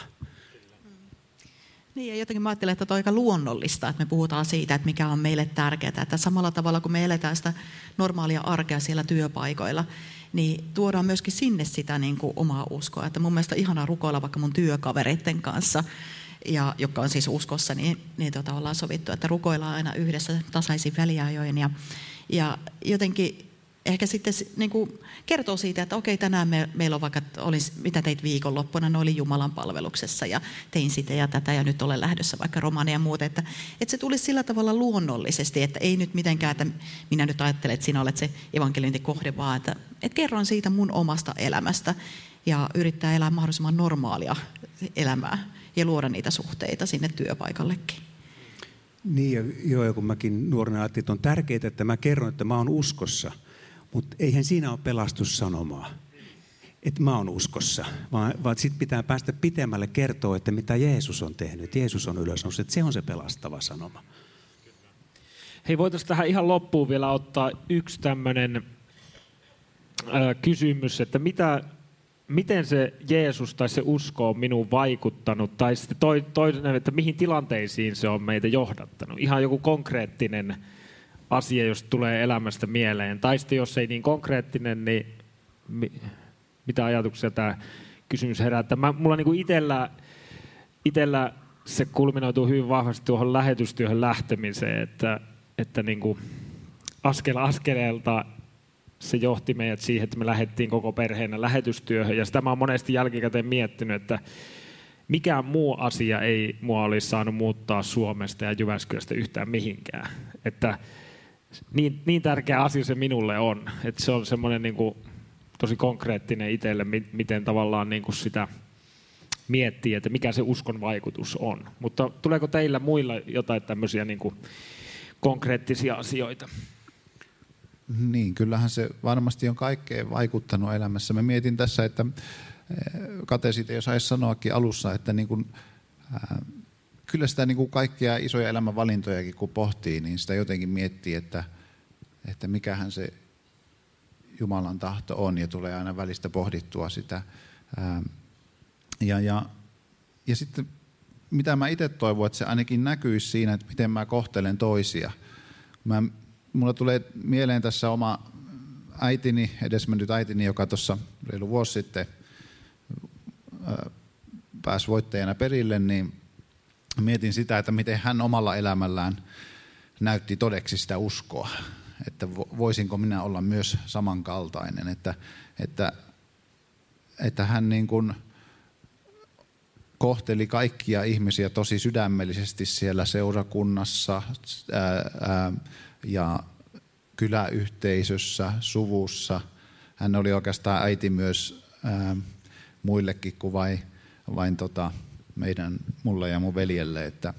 Niin, ja jotenkin mä ajattelen, että on aika luonnollista, että me puhutaan siitä, että mikä on meille tärkeää. Että samalla tavalla kun me eletään sitä normaalia arkea siellä työpaikoilla, niin tuodaan myöskin sinne sitä niin kuin omaa uskoa. Että mun mielestä ihanaa rukoilla vaikka mun työkavereiden kanssa, ja, jotka on siis uskossa, niin, niin tota, ollaan sovittu, että rukoillaan aina yhdessä tasaisin väliajoin. Ja, ja jotenkin ehkä sitten niin kuin kertoo siitä, että okei, tänään me, meillä on vaikka, olisi, mitä teit viikonloppuna, ne oli Jumalan palveluksessa ja tein sitä ja tätä ja nyt olen lähdössä vaikka romania ja muuta. Että, että se tulisi sillä tavalla luonnollisesti, että ei nyt mitenkään, että minä nyt ajattelen, että sinä olet se evankeliointikohde, vaan että, että kerron siitä mun omasta elämästä ja yrittää elää mahdollisimman normaalia elämää ja luoda niitä suhteita sinne työpaikallekin. Niin, joo, ja kun mäkin nuorena ajattelin, että on tärkeää, että mä kerron, että mä oon uskossa – mutta eihän siinä ole pelastussanomaa, että mä oon uskossa, vaan, vaan sitten pitää päästä pitemmälle kertoa, että mitä Jeesus on tehnyt. Jeesus on ylösnoussut, että se on se pelastava sanoma. Hei, voitaisiin tähän ihan loppuun vielä ottaa yksi tämmöinen kysymys, että mitä, miten se Jeesus tai se usko on minuun vaikuttanut, tai sitten toinen, että mihin tilanteisiin se on meitä johdattanut. Ihan joku konkreettinen asia, jos tulee elämästä mieleen. Tai sitten jos ei niin konkreettinen, niin mi, mitä ajatuksia tämä kysymys herättää. Mä, mulla niin itellä, itellä se kulminoituu hyvin vahvasti tuohon lähetystyöhön lähtemiseen, että, että niin kuin askel askeleelta se johti meidät siihen, että me lähdettiin koko perheenä lähetystyöhön. Ja sitä mä oon monesti jälkikäteen miettinyt, että mikään muu asia ei mua olisi saanut muuttaa Suomesta ja Jyväskylästä yhtään mihinkään. Että niin, niin tärkeä asia se minulle on. Että se on semmoinen niin tosi konkreettinen itselle, miten tavallaan niin kuin sitä miettii, että mikä se uskon vaikutus on. Mutta tuleeko teillä muilla jotain tämmöisiä niin kuin konkreettisia asioita? Niin, kyllähän se varmasti on kaikkeen vaikuttanut elämässä. Mä mietin tässä, että eh, Kate siitä jo saisi sanoakin alussa, että niin kuin, äh, kyllä sitä niin kuin kaikkia isoja elämänvalintojakin kun pohtii, niin sitä jotenkin miettii, että, että mikähän se Jumalan tahto on ja tulee aina välistä pohdittua sitä. Äh, ja, ja, ja sitten mitä mä itse toivon, että se ainakin näkyisi siinä, että miten mä kohtelen toisia. Mä, mulla tulee mieleen tässä oma äitini, edesmennyt äitini, joka tuossa reilu vuosi sitten pääsi voittajana perille, niin mietin sitä, että miten hän omalla elämällään näytti todeksi sitä uskoa. Että voisinko minä olla myös samankaltainen, että, että, että hän niin kuin – kohteli kaikkia ihmisiä tosi sydämellisesti siellä seurakunnassa ää, ää, ja kyläyhteisössä, suvussa. Hän oli oikeastaan äiti myös ää, muillekin kuin vain, vain tota, meidän, mulle ja mun veljelle. Että,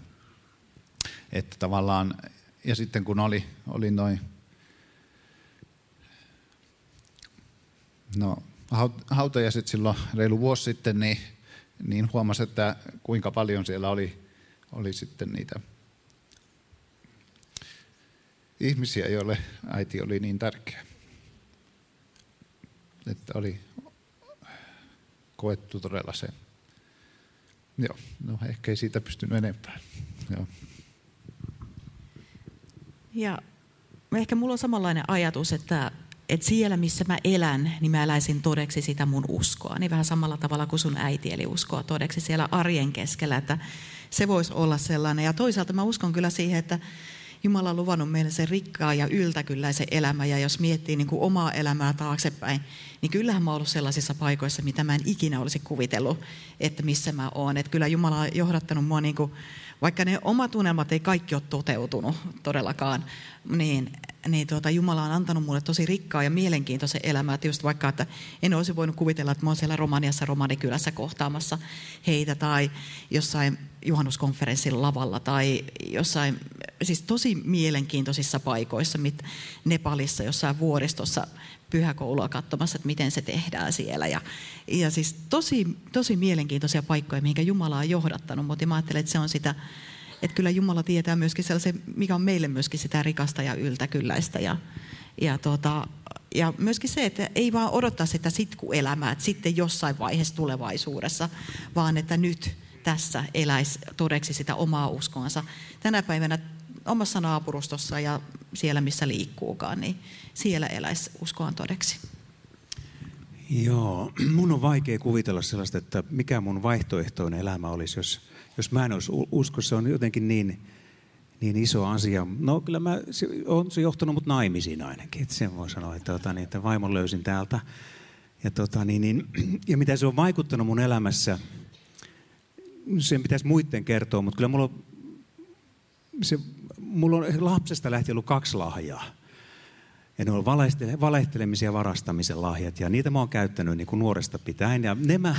että tavallaan, ja sitten kun oli, oli noin no, hautajaiset silloin reilu vuosi sitten, niin niin huomasi, että kuinka paljon siellä oli, oli sitten niitä ihmisiä, joille äiti oli niin tärkeä. Että oli koettu todella se. Joo, no ehkä ei siitä pystynyt enempää. Joo. Ja ehkä mulla on samanlainen ajatus, että että siellä missä mä elän, niin mä eläisin todeksi sitä mun uskoa. Niin vähän samalla tavalla kuin sun äiti, eli uskoa todeksi siellä arjen keskellä, että se voisi olla sellainen. Ja toisaalta mä uskon kyllä siihen, että Jumala on luvannut meille se rikkaa ja yltäkylläisen elämä. Ja jos miettii niin kuin omaa elämää taaksepäin, niin kyllähän mä oon ollut sellaisissa paikoissa, mitä mä en ikinä olisi kuvitellut, että missä mä oon. Että kyllä Jumala on johdattanut mua niin kuin vaikka ne omat unelmat ei kaikki ole toteutunut todellakaan, niin, niin tuota, Jumala on antanut mulle tosi rikkaa ja mielenkiintoisen elämää. Että just vaikka, että en olisi voinut kuvitella, että mä olen siellä Romaniassa Romanikylässä kohtaamassa heitä tai jossain juhannuskonferenssin lavalla tai jossain, siis tosi mielenkiintoisissa paikoissa, mit, Nepalissa, jossain vuoristossa pyhäkoulua katsomassa, että miten se tehdään siellä. Ja, ja siis tosi, tosi mielenkiintoisia paikkoja, mihinkä Jumala on johdattanut, mutta mä ajattelen, että se on sitä, että kyllä Jumala tietää myöskin sellaisen, mikä on meille myöskin sitä rikasta ja yltäkylläistä. Ja, ja, tuota, ja myöskin se, että ei vaan odottaa sitä sitkuelämää, että sitten jossain vaiheessa tulevaisuudessa, vaan että nyt tässä eläisi todeksi sitä omaa uskoansa. Tänä päivänä omassa naapurustossa ja siellä, missä liikkuukaan, niin siellä eläisi uskoaan todeksi. Joo, mun on vaikea kuvitella sellaista, että mikä mun vaihtoehtoinen elämä olisi, jos, jos mä en olisi uskossa. Se on jotenkin niin, niin iso asia. No kyllä mä, se on se johtanut mut naimisiin ainakin, että sen voi sanoa, että, tota, niin, että vaimon löysin täältä. Ja, tota, niin, niin, ja mitä se on vaikuttanut mun elämässä, sen pitäisi muiden kertoa, mutta kyllä mulla on, se, mulla on lapsesta lähtien ollut kaksi lahjaa. Ja ne on valehtele, valehtelemisen ja varastamisen lahjat. Ja niitä mä oon käyttänyt niin kuin nuoresta pitäen. Ja ne mä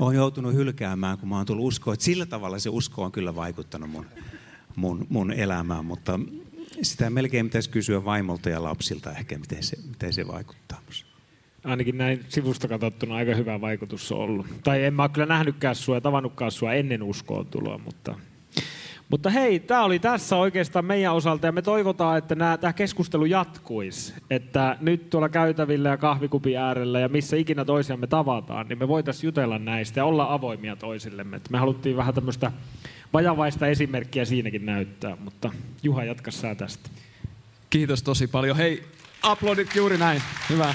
oon joutunut hylkäämään, kun mä oon tullut uskoa. Että sillä tavalla se usko on kyllä vaikuttanut mun, mun, mun elämään. Mutta sitä melkein pitäisi kysyä vaimolta ja lapsilta ehkä, miten se, miten se vaikuttaa. Ainakin näin sivusta katsottuna aika hyvä vaikutus on ollut. Tai en mä ole kyllä nähnytkään sua ja tavannutkaan sua ennen uskoon tuloa, mutta mutta hei, tämä oli tässä oikeastaan meidän osalta ja me toivotaan, että tämä keskustelu jatkuisi. Että nyt tuolla käytävillä ja kahvikupin äärellä ja missä ikinä toisiamme tavataan, niin me voitaisiin jutella näistä ja olla avoimia toisillemme. Että me haluttiin vähän tämmöistä vajavaista esimerkkiä siinäkin näyttää, mutta Juha, jatka sä tästä. Kiitos tosi paljon. Hei, aplodit juuri näin. Hyvä.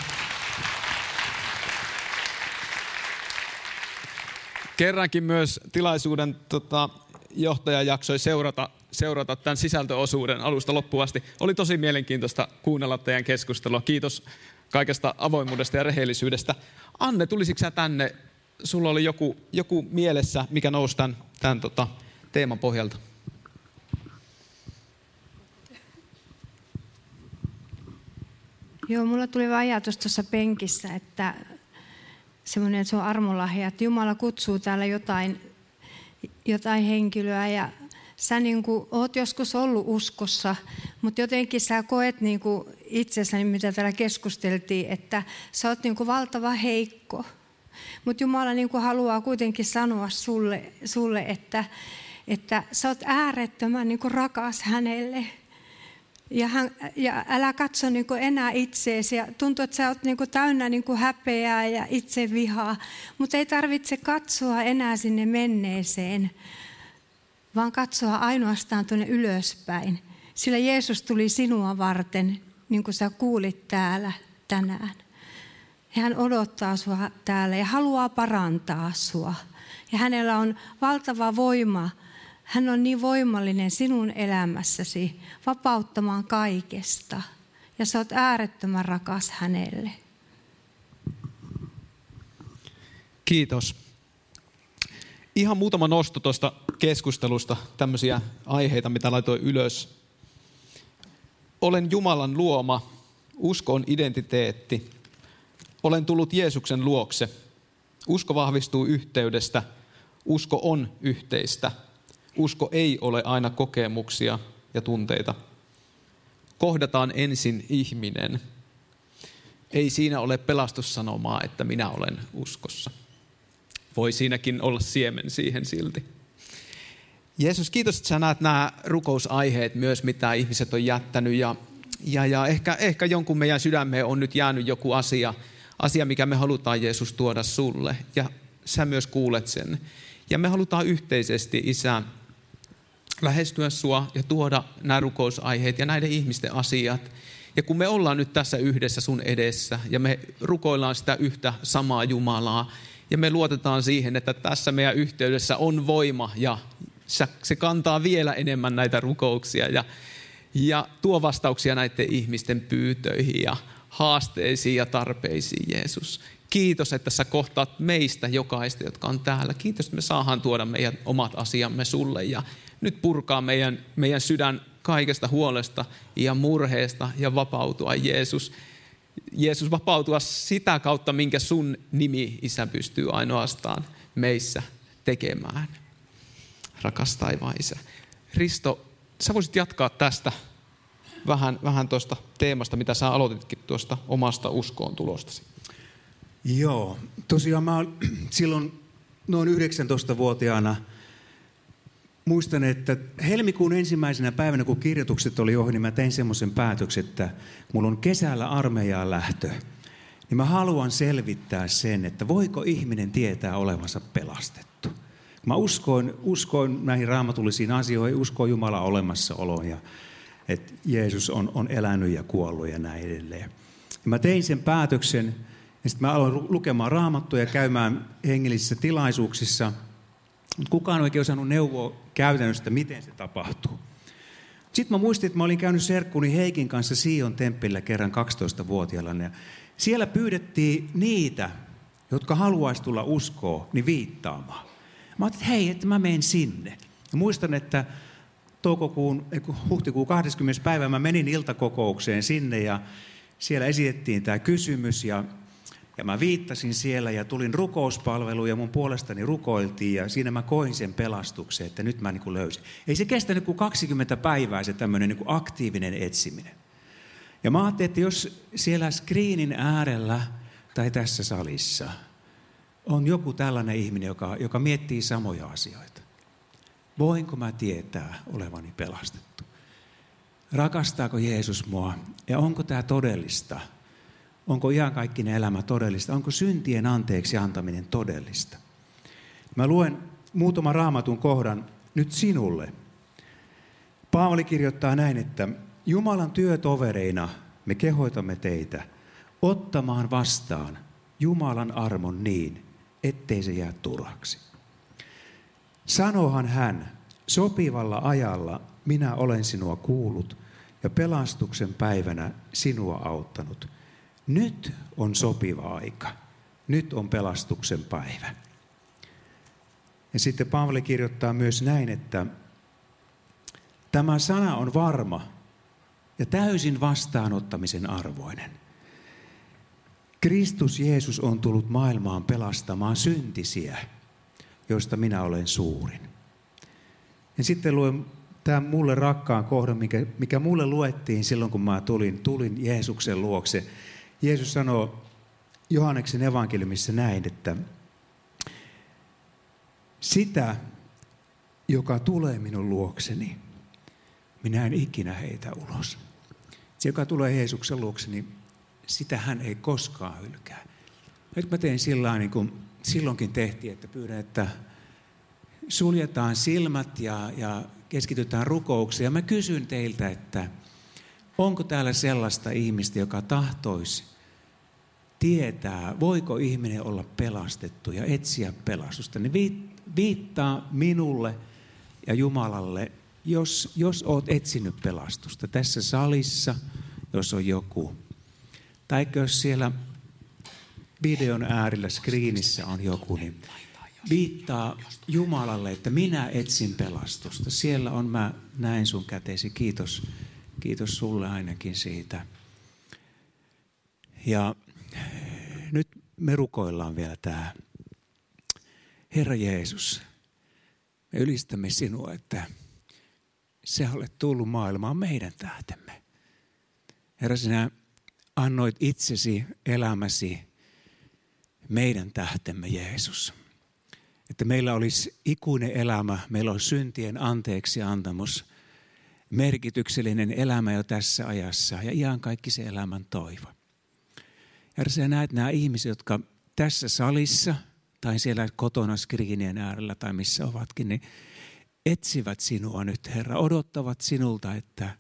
Kerrankin myös tilaisuuden tota, johtaja jaksoi seurata seurata tämän sisältöosuuden alusta loppuun asti. Oli tosi mielenkiintoista kuunnella teidän keskustelua. Kiitos kaikesta avoimuudesta ja rehellisyydestä. Anne, tulisitko sä tänne? Sulla oli joku, joku mielessä, mikä nousi tämän, tämän tota, teeman pohjalta. Joo, mulla tuli ajatus tuossa penkissä, että semmoinen, että se on armolahja, että Jumala kutsuu täällä jotain, jotain henkilöä ja sä niin kuin, oot joskus ollut uskossa, mutta jotenkin sä koet niin kuin itsessäni, mitä täällä keskusteltiin, että sä oot niin kuin valtava heikko. Mutta Jumala niin kuin haluaa kuitenkin sanoa sulle, sulle että, että sä oot äärettömän niin kuin rakas hänelle. Ja, hän, ja älä katso niin enää itseesi. Ja tuntuu, että sä oot niin täynnä niin häpeää ja itsevihaa. Mutta ei tarvitse katsoa enää sinne menneeseen, vaan katsoa ainoastaan tuonne ylöspäin. Sillä Jeesus tuli sinua varten, niin kuin sä kuulit täällä tänään. Hän odottaa sinua täällä ja haluaa parantaa sinua. Ja hänellä on valtava voima. Hän on niin voimallinen sinun elämässäsi vapauttamaan kaikesta. Ja sä oot äärettömän rakas hänelle. Kiitos. Ihan muutama nosto tuosta keskustelusta, tämmöisiä aiheita, mitä laitoin ylös. Olen Jumalan luoma, usko on identiteetti. Olen tullut Jeesuksen luokse. Usko vahvistuu yhteydestä. Usko on yhteistä. Usko ei ole aina kokemuksia ja tunteita. Kohdataan ensin ihminen. Ei siinä ole pelastussanomaa, että minä olen uskossa. Voi siinäkin olla siemen siihen silti. Jeesus, kiitos, että sä näet nämä rukousaiheet myös, mitä ihmiset on jättänyt. Ja, ja, ja ehkä, ehkä jonkun meidän sydämeen on nyt jäänyt joku asia, asia, mikä me halutaan Jeesus tuoda sulle. Ja sä myös kuulet sen. Ja me halutaan yhteisesti, Isä, lähestyä sua ja tuoda nämä rukousaiheet ja näiden ihmisten asiat. Ja kun me ollaan nyt tässä yhdessä sun edessä ja me rukoillaan sitä yhtä samaa Jumalaa ja me luotetaan siihen, että tässä meidän yhteydessä on voima ja se kantaa vielä enemmän näitä rukouksia ja, ja tuo vastauksia näiden ihmisten pyytöihin ja haasteisiin ja tarpeisiin, Jeesus. Kiitos, että sä kohtaat meistä jokaista, jotka on täällä. Kiitos, että me saadaan tuoda meidän omat asiamme sulle ja nyt purkaa meidän, meidän sydän kaikesta huolesta ja murheesta ja vapautua, Jeesus. Jeesus, vapautua sitä kautta, minkä sun nimi, Isä, pystyy ainoastaan meissä tekemään rakas taivaan isä. Risto, sä voisit jatkaa tästä vähän, vähän tuosta teemasta, mitä sä aloititkin tuosta omasta uskoon tulostasi. Joo, tosiaan mä silloin noin 19-vuotiaana muistan, että helmikuun ensimmäisenä päivänä, kun kirjoitukset oli ohi, niin mä tein semmoisen päätöksen, että mulla on kesällä armeijaan lähtö. Niin mä haluan selvittää sen, että voiko ihminen tietää olevansa pelastettu. Mä uskoin, uskoin näihin raamatullisiin asioihin, uskoin Jumalan olemassaoloon ja että Jeesus on, on elänyt ja kuollut ja näin edelleen. Ja mä tein sen päätöksen ja sitten mä aloin lukemaan raamattuja ja käymään hengellisissä tilaisuuksissa. Mutta kukaan ei oikein osannut neuvoa käytännössä, miten se tapahtuu. Sitten mä muistin, että mä olin käynyt serkkuni Heikin kanssa Sion temppillä kerran 12-vuotiaana. Ja siellä pyydettiin niitä, jotka haluaisi tulla uskoa, niin viittaamaan. Mä ajattelin, että hei, että mä menen sinne. Ja muistan, että toukokuun, huhtikuun 20. päivä mä menin iltakokoukseen sinne ja siellä esitettiin tämä kysymys ja, ja mä viittasin siellä ja tulin rukouspalveluun ja mun puolestani rukoiltiin ja siinä mä koin sen pelastuksen, että nyt mä niin kuin löysin. Ei se kestänyt kuin 20 päivää se tämmöinen niin kuin aktiivinen etsiminen. Ja mä ajattelin, että jos siellä screenin äärellä tai tässä salissa – on joku tällainen ihminen, joka, joka miettii samoja asioita. Voinko mä tietää olevani pelastettu? Rakastaako Jeesus mua? Ja onko tämä todellista? Onko ihan kaikkinen elämä todellista? Onko syntien anteeksi antaminen todellista? Mä luen muutaman raamatun kohdan nyt sinulle. Paavali kirjoittaa näin, että Jumalan työtovereina me kehoitamme teitä ottamaan vastaan Jumalan armon niin, ettei se jää turhaksi. Sanohan hän sopivalla ajalla minä olen sinua kuullut ja pelastuksen päivänä sinua auttanut. Nyt on sopiva aika. Nyt on pelastuksen päivä. Ja sitten Paavali kirjoittaa myös näin, että tämä sana on varma ja täysin vastaanottamisen arvoinen. Kristus Jeesus on tullut maailmaan pelastamaan syntisiä, joista minä olen suurin. Ja sitten luen tämän mulle rakkaan kohdan, mikä, mikä mulle luettiin silloin, kun mä tulin, tulin Jeesuksen luokse. Jeesus sanoo Johanneksen evankeliumissa näin, että sitä, joka tulee minun luokseni, minä en ikinä heitä ulos. Se, joka tulee Jeesuksen luokseni, niin sitä hän ei koskaan hylkää. Nyt mä teen sillä niin kuin silloinkin tehtiin, että pyydän, että suljetaan silmät ja, ja keskitytään rukoukseen. Ja mä kysyn teiltä, että onko täällä sellaista ihmistä, joka tahtoisi tietää, voiko ihminen olla pelastettu ja etsiä pelastusta, niin viittaa minulle ja Jumalalle, jos, jos oot etsinyt pelastusta tässä salissa, jos on joku. Tai jos siellä videon äärellä, screenissä on joku, niin viittaa Jumalalle, että minä etsin pelastusta. Siellä on, mä näin sun käteesi. Kiitos, kiitos sulle ainakin siitä. Ja nyt me rukoillaan vielä tämä. Herra Jeesus, me ylistämme sinua, että sä olet tullut maailmaan meidän tähtemme. Herra, sinä annoit itsesi, elämäsi meidän tähtemme Jeesus. Että meillä olisi ikuinen elämä, meillä olisi syntien anteeksi antamus, merkityksellinen elämä jo tässä ajassa ja ihan kaikki se elämän toivo. Herra, sä näet nämä ihmiset, jotka tässä salissa tai siellä kotona skriinien äärellä tai missä ovatkin, niin etsivät sinua nyt, Herra, odottavat sinulta, että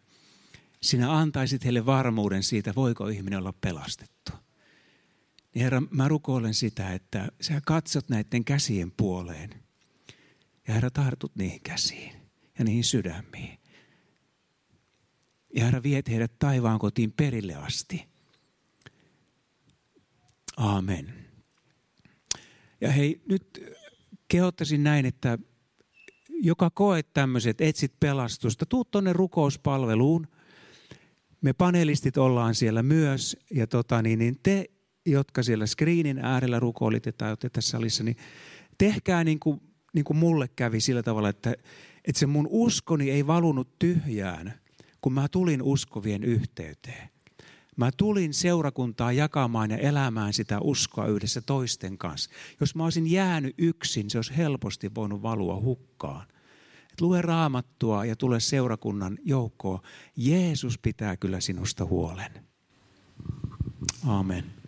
sinä antaisit heille varmuuden siitä, voiko ihminen olla pelastettu. Niin Herra, mä rukoilen sitä, että sä katsot näiden käsien puoleen. Ja Herra, tartut niihin käsiin ja niihin sydämiin. Ja Herra, viet heidät taivaan kotiin perille asti. Aamen. Ja hei, nyt kehottaisin näin, että joka koet tämmöiset, etsit pelastusta, tuu tuonne rukouspalveluun. Me panelistit ollaan siellä myös, ja tota, niin, niin te, jotka siellä screenin äärellä rukoilitte tai olette tässä salissa, niin tehkää niin kuin, niin kuin mulle kävi sillä tavalla, että, että se mun uskoni ei valunut tyhjään, kun mä tulin uskovien yhteyteen. Mä tulin seurakuntaa jakamaan ja elämään sitä uskoa yhdessä toisten kanssa. Jos mä olisin jäänyt yksin, se olisi helposti voinut valua hukkaan. Et lue raamattua ja tule seurakunnan joukkoon. Jeesus pitää kyllä sinusta huolen. Amen.